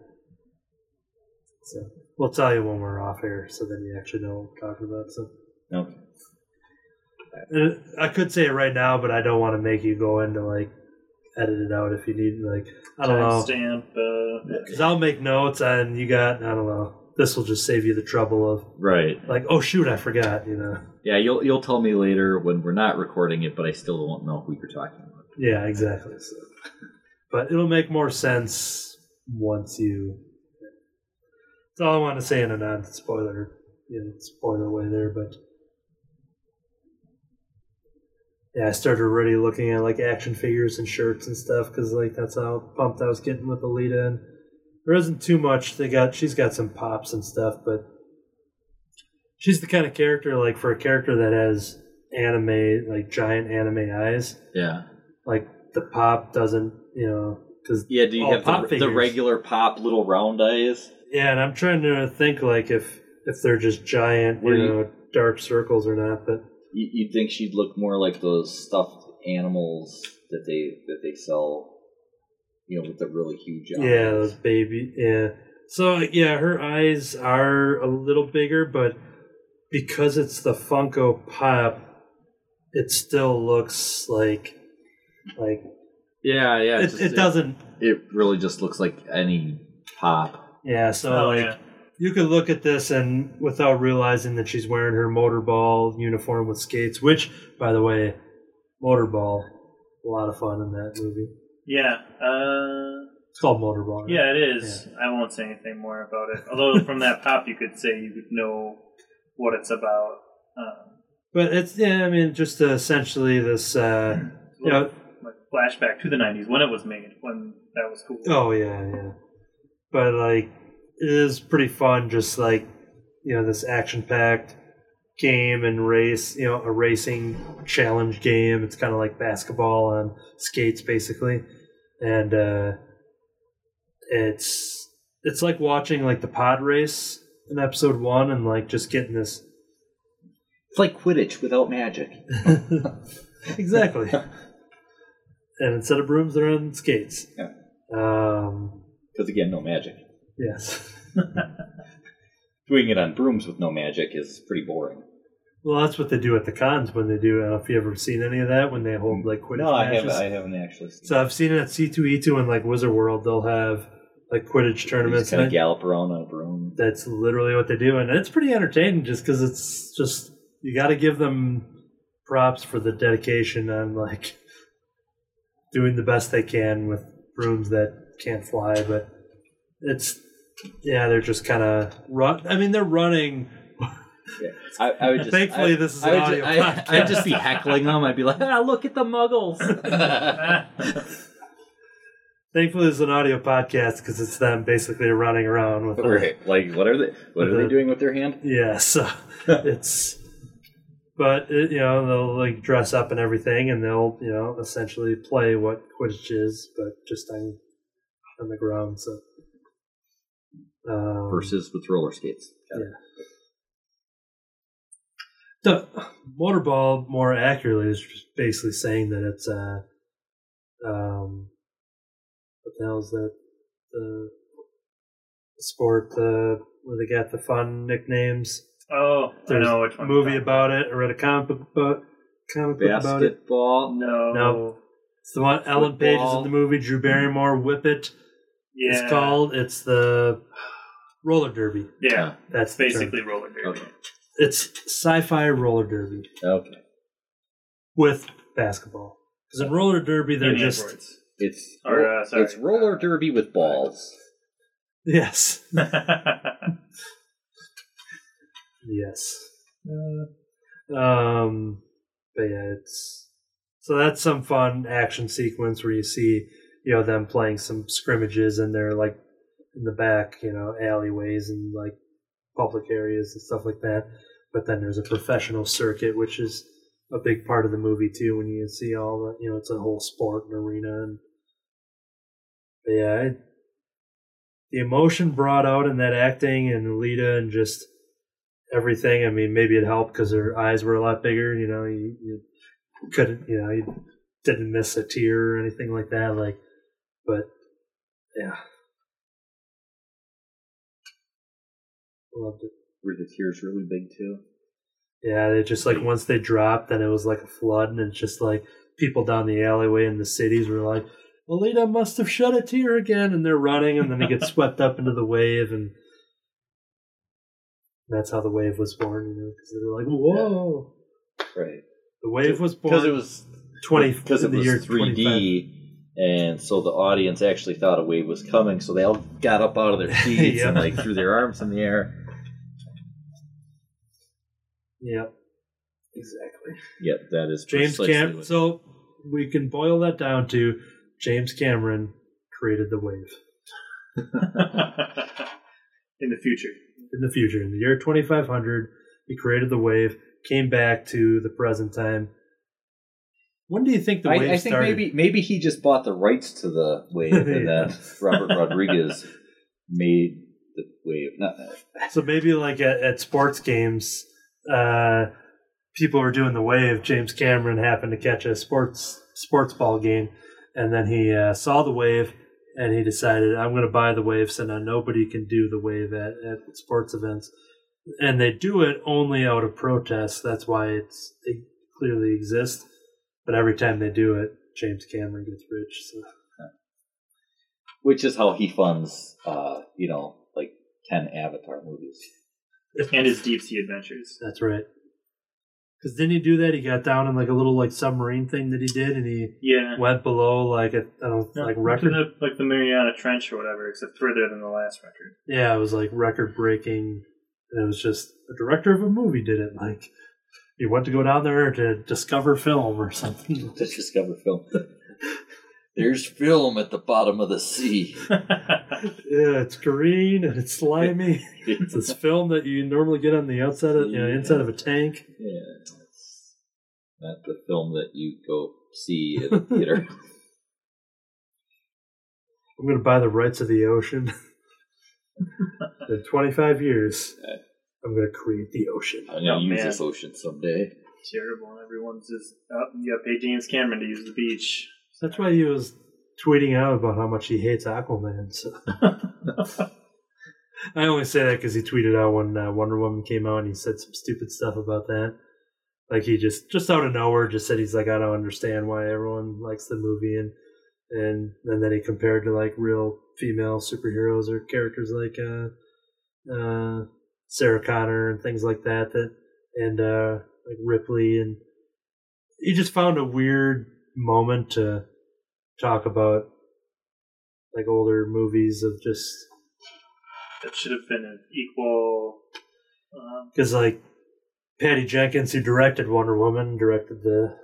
so we'll tell you when we're off air, so then you actually know what we're talking about. So Okay. And I could say it right now, but I don't want to make you go into like edit it out if you need. Like I don't know. Timestamp. Uh, Because I'll make notes and you got, I don't know. This will just save you the trouble of, Right. like, oh shoot, I forgot, you know. Yeah, you'll you'll tell me later when we're not recording it, but I still won't know who you're talking about. Yeah, exactly. So. but it'll make more sense once you. That's all I want to say in a non-spoiler, you know, spoiler way there. But yeah, I started already looking at like action figures and shirts and stuff because like that's how pumped I was getting with Alita. And there isn't too much. They got she's got some pops and stuff, but she's the kind of character like for a character that has anime like giant anime eyes. Yeah. Like the pop doesn't, you know, because Yeah, do you have pop the, the regular pop little round eyes? yeah, and I'm trying to think like if if they're just giant, you you- know, dark circles or not. But You, you'd think she'd look more like those stuffed animals that they that they sell, you know, with the really huge eyes. yeah, those baby, yeah. So yeah, her eyes are a little bigger, but because it's the Funko Pop, it still looks like like yeah, yeah. it, it's just- it doesn't. It really just looks like any pop. Yeah, so oh like yeah. You could look at this and without realizing that she's wearing her motorball uniform with skates, which, by the way, motorball, a lot of fun in that movie. Yeah. Uh, It's called motorball. right? yeah, it is. I won't say anything more about it. Although from that pop, you could say you would know what it's about. Um, but it's yeah. I mean, just essentially this. Uh, you know, like flashback to the '90s when it was made, when that was cool. oh yeah, yeah. But like, is pretty fun. Just like you know, this action-packed game and race. You know, a racing challenge game. It's kind of like basketball on skates, basically, and uh, it's it's like watching like the pod race in episode one, and like just getting this It's like Quidditch without magic. exactly. and instead of brooms, they're on skates. Yeah. Um, Because again, no magic. Yes. Doing it on brooms with no magic is pretty boring. Well, that's what they do at the cons when they do. I don't know if you ever seen any of that when they hold like Quidditch No, I matches. haven't. I haven't actually seen. So I've seen it at C2E2 and like Wizard World. They'll have like Quidditch tournaments. kind of and gallop around on a broom. that's literally what they do, and it's pretty entertaining. Just because it's just you got to give them props for the dedication on like doing the best they can with brooms that can't fly. But it's yeah, they're just kind of run. I mean, they're running. I, I would just. Thankfully, I, this is I an would audio ju- I, podcast. I'd just be heckling them. I'd be like, ah, look at the muggles. Thankfully, it's an audio podcast because it's them basically running around with. right. Like, what are they? What are they doing with their hand? Yeah, so it's. But it, you know they'll like dress up and everything, and they'll you know essentially play what Quidditch is, but just on on the ground. So um, Versus with roller skates. Yeah. the motorball, more accurately, is just basically saying that it's uh um what the hell is that the sport uh, where they got the fun nicknames. oh, I There's know which one. a movie about it. I read a comic book about comic book about it. Basketball. No. No. It's the one Ellen Page is in the movie. Drew Barrymore, Whip It. Yeah. It's called. It's the roller derby. Yeah. That's It's the term. basically roller derby. Okay. It's sci-fi roller derby Okay. with basketball. Because in roller derby, they're And just androids. It's Or, uh, sorry. it's roller derby with balls. yes, yes. Um, but yeah, it's so that's some fun action sequence where you see you know them playing some scrimmages and they're like in the back, you know, alleyways and like public areas and stuff like that. But then there's a professional circuit, which is a big part of the movie too. When you see all the, you know, it's a whole sport and arena and yeah, I, the emotion brought out in that acting and Lita and just everything. I mean, maybe it helped because her eyes were a lot bigger. You know, you, you couldn't, you know, you didn't miss a tear or anything like that. Like, but yeah, loved it. Were the tears really big too? Yeah, they just like once they dropped, then it was like a flood, and it's just like people down the alleyway in the cities were like, "Alita must have shed a tear again," and they're running, and then they get swept up into the wave, and that's how the wave was born. You know, because they're like, "Whoa!" Right. The wave was born Because it was twenty because it the was year 3D and so the audience actually thought a wave was coming. So they all got up out of their seats Yeah. and like threw their arms in the air. Yep. Exactly. Yep, that is James precisely Cam. So we can boil that down to James Cameron created the wave In the future. in the future. In the year 2500, he created the wave. Came back to the present time. When do you think the I, wave I think started? maybe maybe he just bought the rights to the wave, and then Robert Rodriguez made the wave. Not, So maybe like at, at sports games, uh, people were doing the wave. James Cameron happened to catch a sports sports ball game, and then he uh, saw the wave, and he decided, "I'm going to buy the wave, so now nobody can do the wave at, at sports events." And they do it only out of protest. That's why it's it clearly exists. But every time they do it, James Cameron gets rich. So which is how he funds, uh, you know, like ten Avatar movies. And his deep sea adventures. That's right. Because didn't he do that? He got down in like a little like submarine thing that he did, and he Yeah. went below like a I don't No, like record. the, like the Mariana Trench or whatever, except further than the last record. Yeah, it was like record breaking, and it was just a director of a movie did it. Like he went to go down there to discover film or something. To discover film. There's film at the bottom of the sea. yeah, it's green and it's slimy. it's this film that you normally get on the outside of you know, inside of a tank. Yeah, it's not the film that you go see at the theater. I'm going to buy the rights of the ocean. In 25 years, I'm going to create the ocean. I'm gonna Oh, use man. this ocean someday. Terrible. And everyone's just, oh, you gotta pay James Cameron to use the beach. That's why he was tweeting out about how much he hates Aquaman. So. I only say that because he tweeted out when uh, Wonder Woman came out and he said some stupid stuff about that. Like he just just out of nowhere just said he's like I don't understand why everyone likes the movie and and and then he compared to like real female superheroes or characters like uh uh Sarah Connor and things like that that and uh like Ripley and he just found a weird moment to talk about like older movies of just That should have been an equal. Um, because like Patty Jenkins, who directed Wonder Woman, directed the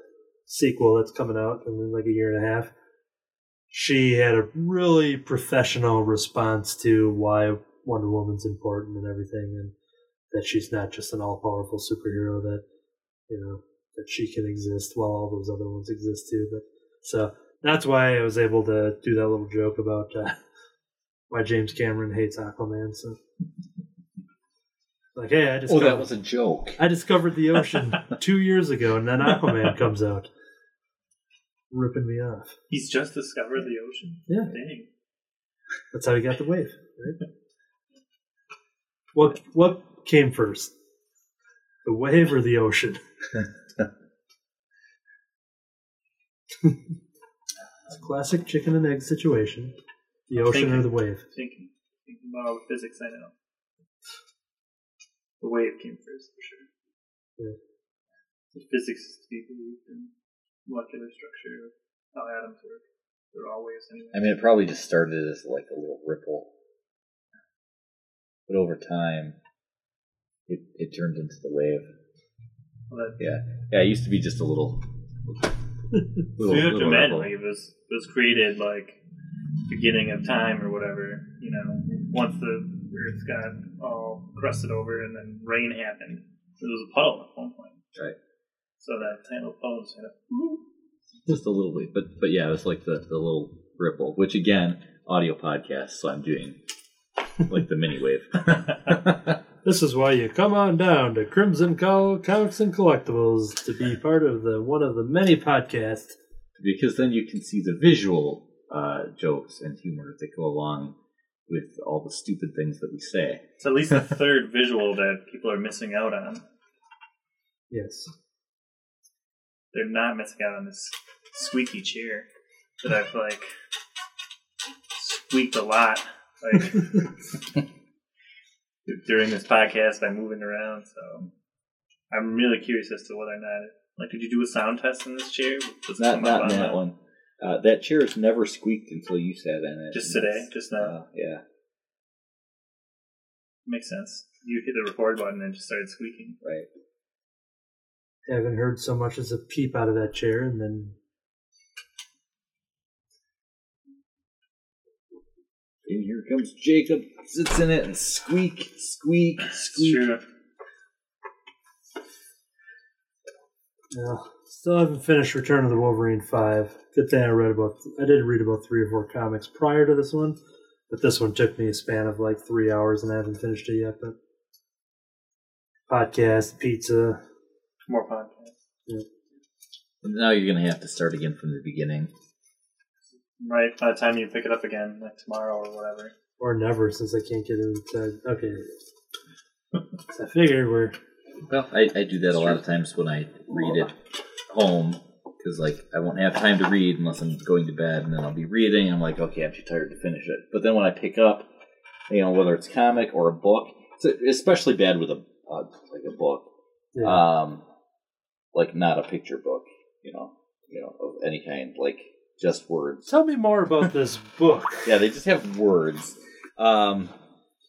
sequel that's coming out in like a year and a half. She had a really professional response to why Wonder Woman's important and everything, and that she's not just an all-powerful superhero that you know that she can exist while all those other ones exist too. But so that's why I was able to do that little joke about uh, why James Cameron hates Aquaman. So. Like, hey, I just Oh, that was a joke. I discovered the ocean two years ago, and then Aquaman comes out, ripping me off. he's just discovered the ocean. Yeah. Dang. That's how he got the wave. Right? What what came first, the wave or the ocean? it's a classic chicken and egg situation. The ocean or the wave? Thinking, thinking about all the physics I know. The wave came first, for sure. Yeah. The physics is to be believed in molecular structure, how atoms work. They're all waves anyway. I mean, it probably just started as like a little ripple, but over time, it it turned into the wave. Well, that, Yeah, yeah. It used to be just a little. So little, you have to imagine, like, it was, was created, like, beginning of time or whatever, you know, once the Earth got all crusted over and then rain happened, there was a puddle at one point. Right. So that tiny little puddle just kind of just a little bit, but but yeah, it was like the the little ripple. Which again, audio podcast, so I'm doing like the mini wave. This is why you come on down to Crimson Col- Comics and Collectibles to be part of the one of the many podcasts. because then you can see the visual uh, jokes and humor that go along with all the stupid things that we say. It's at least the third visual that people are missing out on. Yes. They're not missing out on this squeaky chair that I've like squeaked a lot, like during this podcast by moving around. So I'm really curious as to whether or not, like, did you do a sound test in this chair? Does Not not on that the- one. Uh, that chair has never squeaked until you sat in it. Just today, just now. Uh, yeah, Makes sense. You hit the record button and it just started squeaking. right. I haven't heard so much as a peep out of that chair, and then And here comes Jacob, sits in it and squeak, squeak, squeak. true. you know, still haven't finished Return of the Wolverine five. Good thing I read about. I did read about three or four comics prior to this one, but this one took me a span of like three hours, and I haven't finished it yet. But podcast, pizza. More podcasts. Now you're gonna have to start again from the beginning. Right, by the time you pick it up again, like tomorrow or whatever. or never since I can't get inside. Okay. So I figured we're Well, I, I do that a lot of times when I read it home because like I won't have time to read unless I'm going to bed, and then I'll be reading. And I'm like, okay, I'm too tired to finish it. But then when I pick up, you know, whether it's comic or a book, it's especially bad with a uh, like a book, yeah. um, like not a picture book, you know, you know, of any kind, like just words. Tell me more about this book. Yeah, they just have words. Um,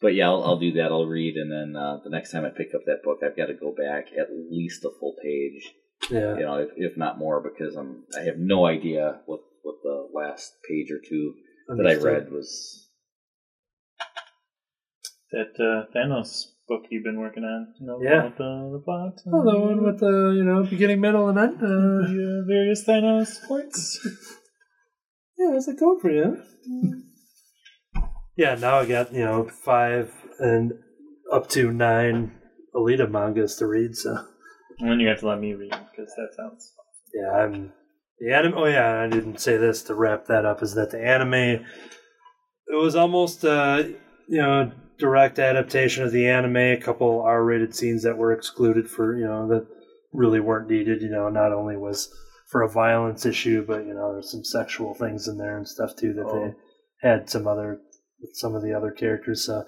but yeah, I'll, I'll do that. I'll read, and then uh, the next time I pick up that book, I've got to go back at least a full page, Yeah. you know, if, if not more, because I'm I have no idea what what the last page or two that I read was. That uh, Thanos book you've been working on. You know, Yeah. about the, the plot. Oh, the one with the you know beginning, middle, and end. Uh, the uh, various Thanos points. yeah, how's it going for you? yeah, now I got you know five and up to nine Alita mangas to read. So and then you have to let me read because that sounds. yeah, I'm the anime. Oh yeah, I didn't say this to wrap that up. Is that the anime? It was almost uh, you know direct adaptation of the anime. A couple R-rated scenes that were excluded for you know that really weren't needed. You know, not only was for a violence issue, but you know there's some sexual things in there and stuff too that Oh. they had some other some of the other characters. So,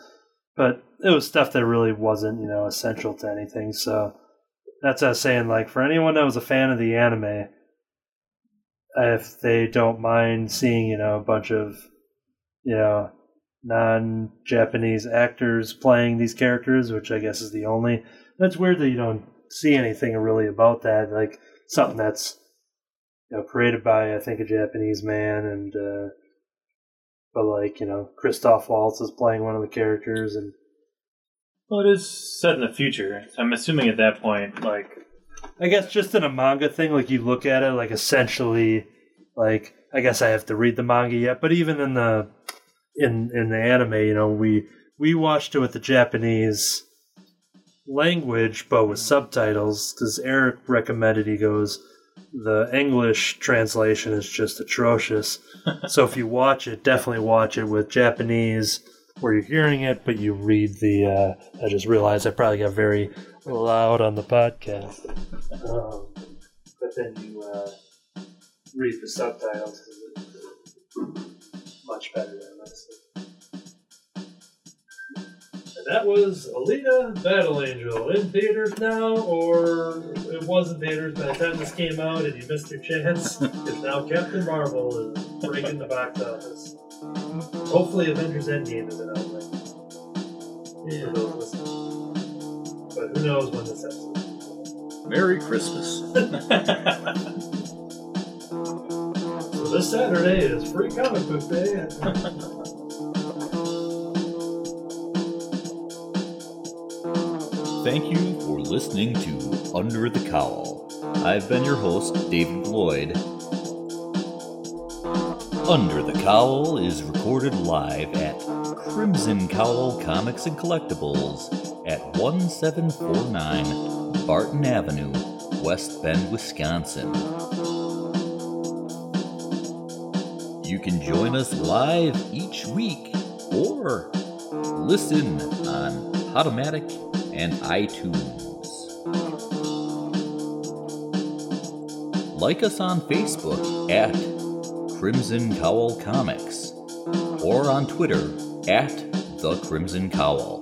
but it was stuff that really wasn't you know essential to anything. So that's what I was saying. Like for anyone that was a fan of the anime, if they don't mind seeing you know a bunch of you know non-Japanese actors playing these characters, which I guess is the only. That's weird that you don't see anything really about that. Like something that's you know created by I think a Japanese man and. uh but like you know, Christoph Waltz is playing one of the characters, and Well, it is set in the future. I'm assuming at that point, like, I guess just in a manga thing, like you look at it, like essentially, like I guess I have to read the manga yet, but even in the in in the anime, you know, we we watched it with the Japanese language, but with subtitles, because Eric recommended. He goes, the English translation is just atrocious. so if you watch it, definitely watch it with Japanese. Where you're hearing it, but you read the. Uh, I just realized I probably got very loud on the podcast. Um, but then you uh, read the subtitles 'cause it's much better than this. And that was Alita Battle Angel in theaters now, or it was in theaters by the time this came out and you missed your chance. Because now Captain Marvel is breaking the box office. Hopefully, Avengers Endgame isn't out right now. For those listening. But who knows when this episode Merry Christmas. So this Saturday is free comic book day. Thank you for listening to Under the Cowl. I've been your host, David Lloyd. Under the Cowl is recorded live at Crimson Cowl Comics and Collectibles at 1749 Barton Avenue, West Bend, Wisconsin. You can join us live each week or listen on Podomatic and iTunes. Like us on Facebook at Crimson Cowl Comics or on Twitter at The Crimson Cowl.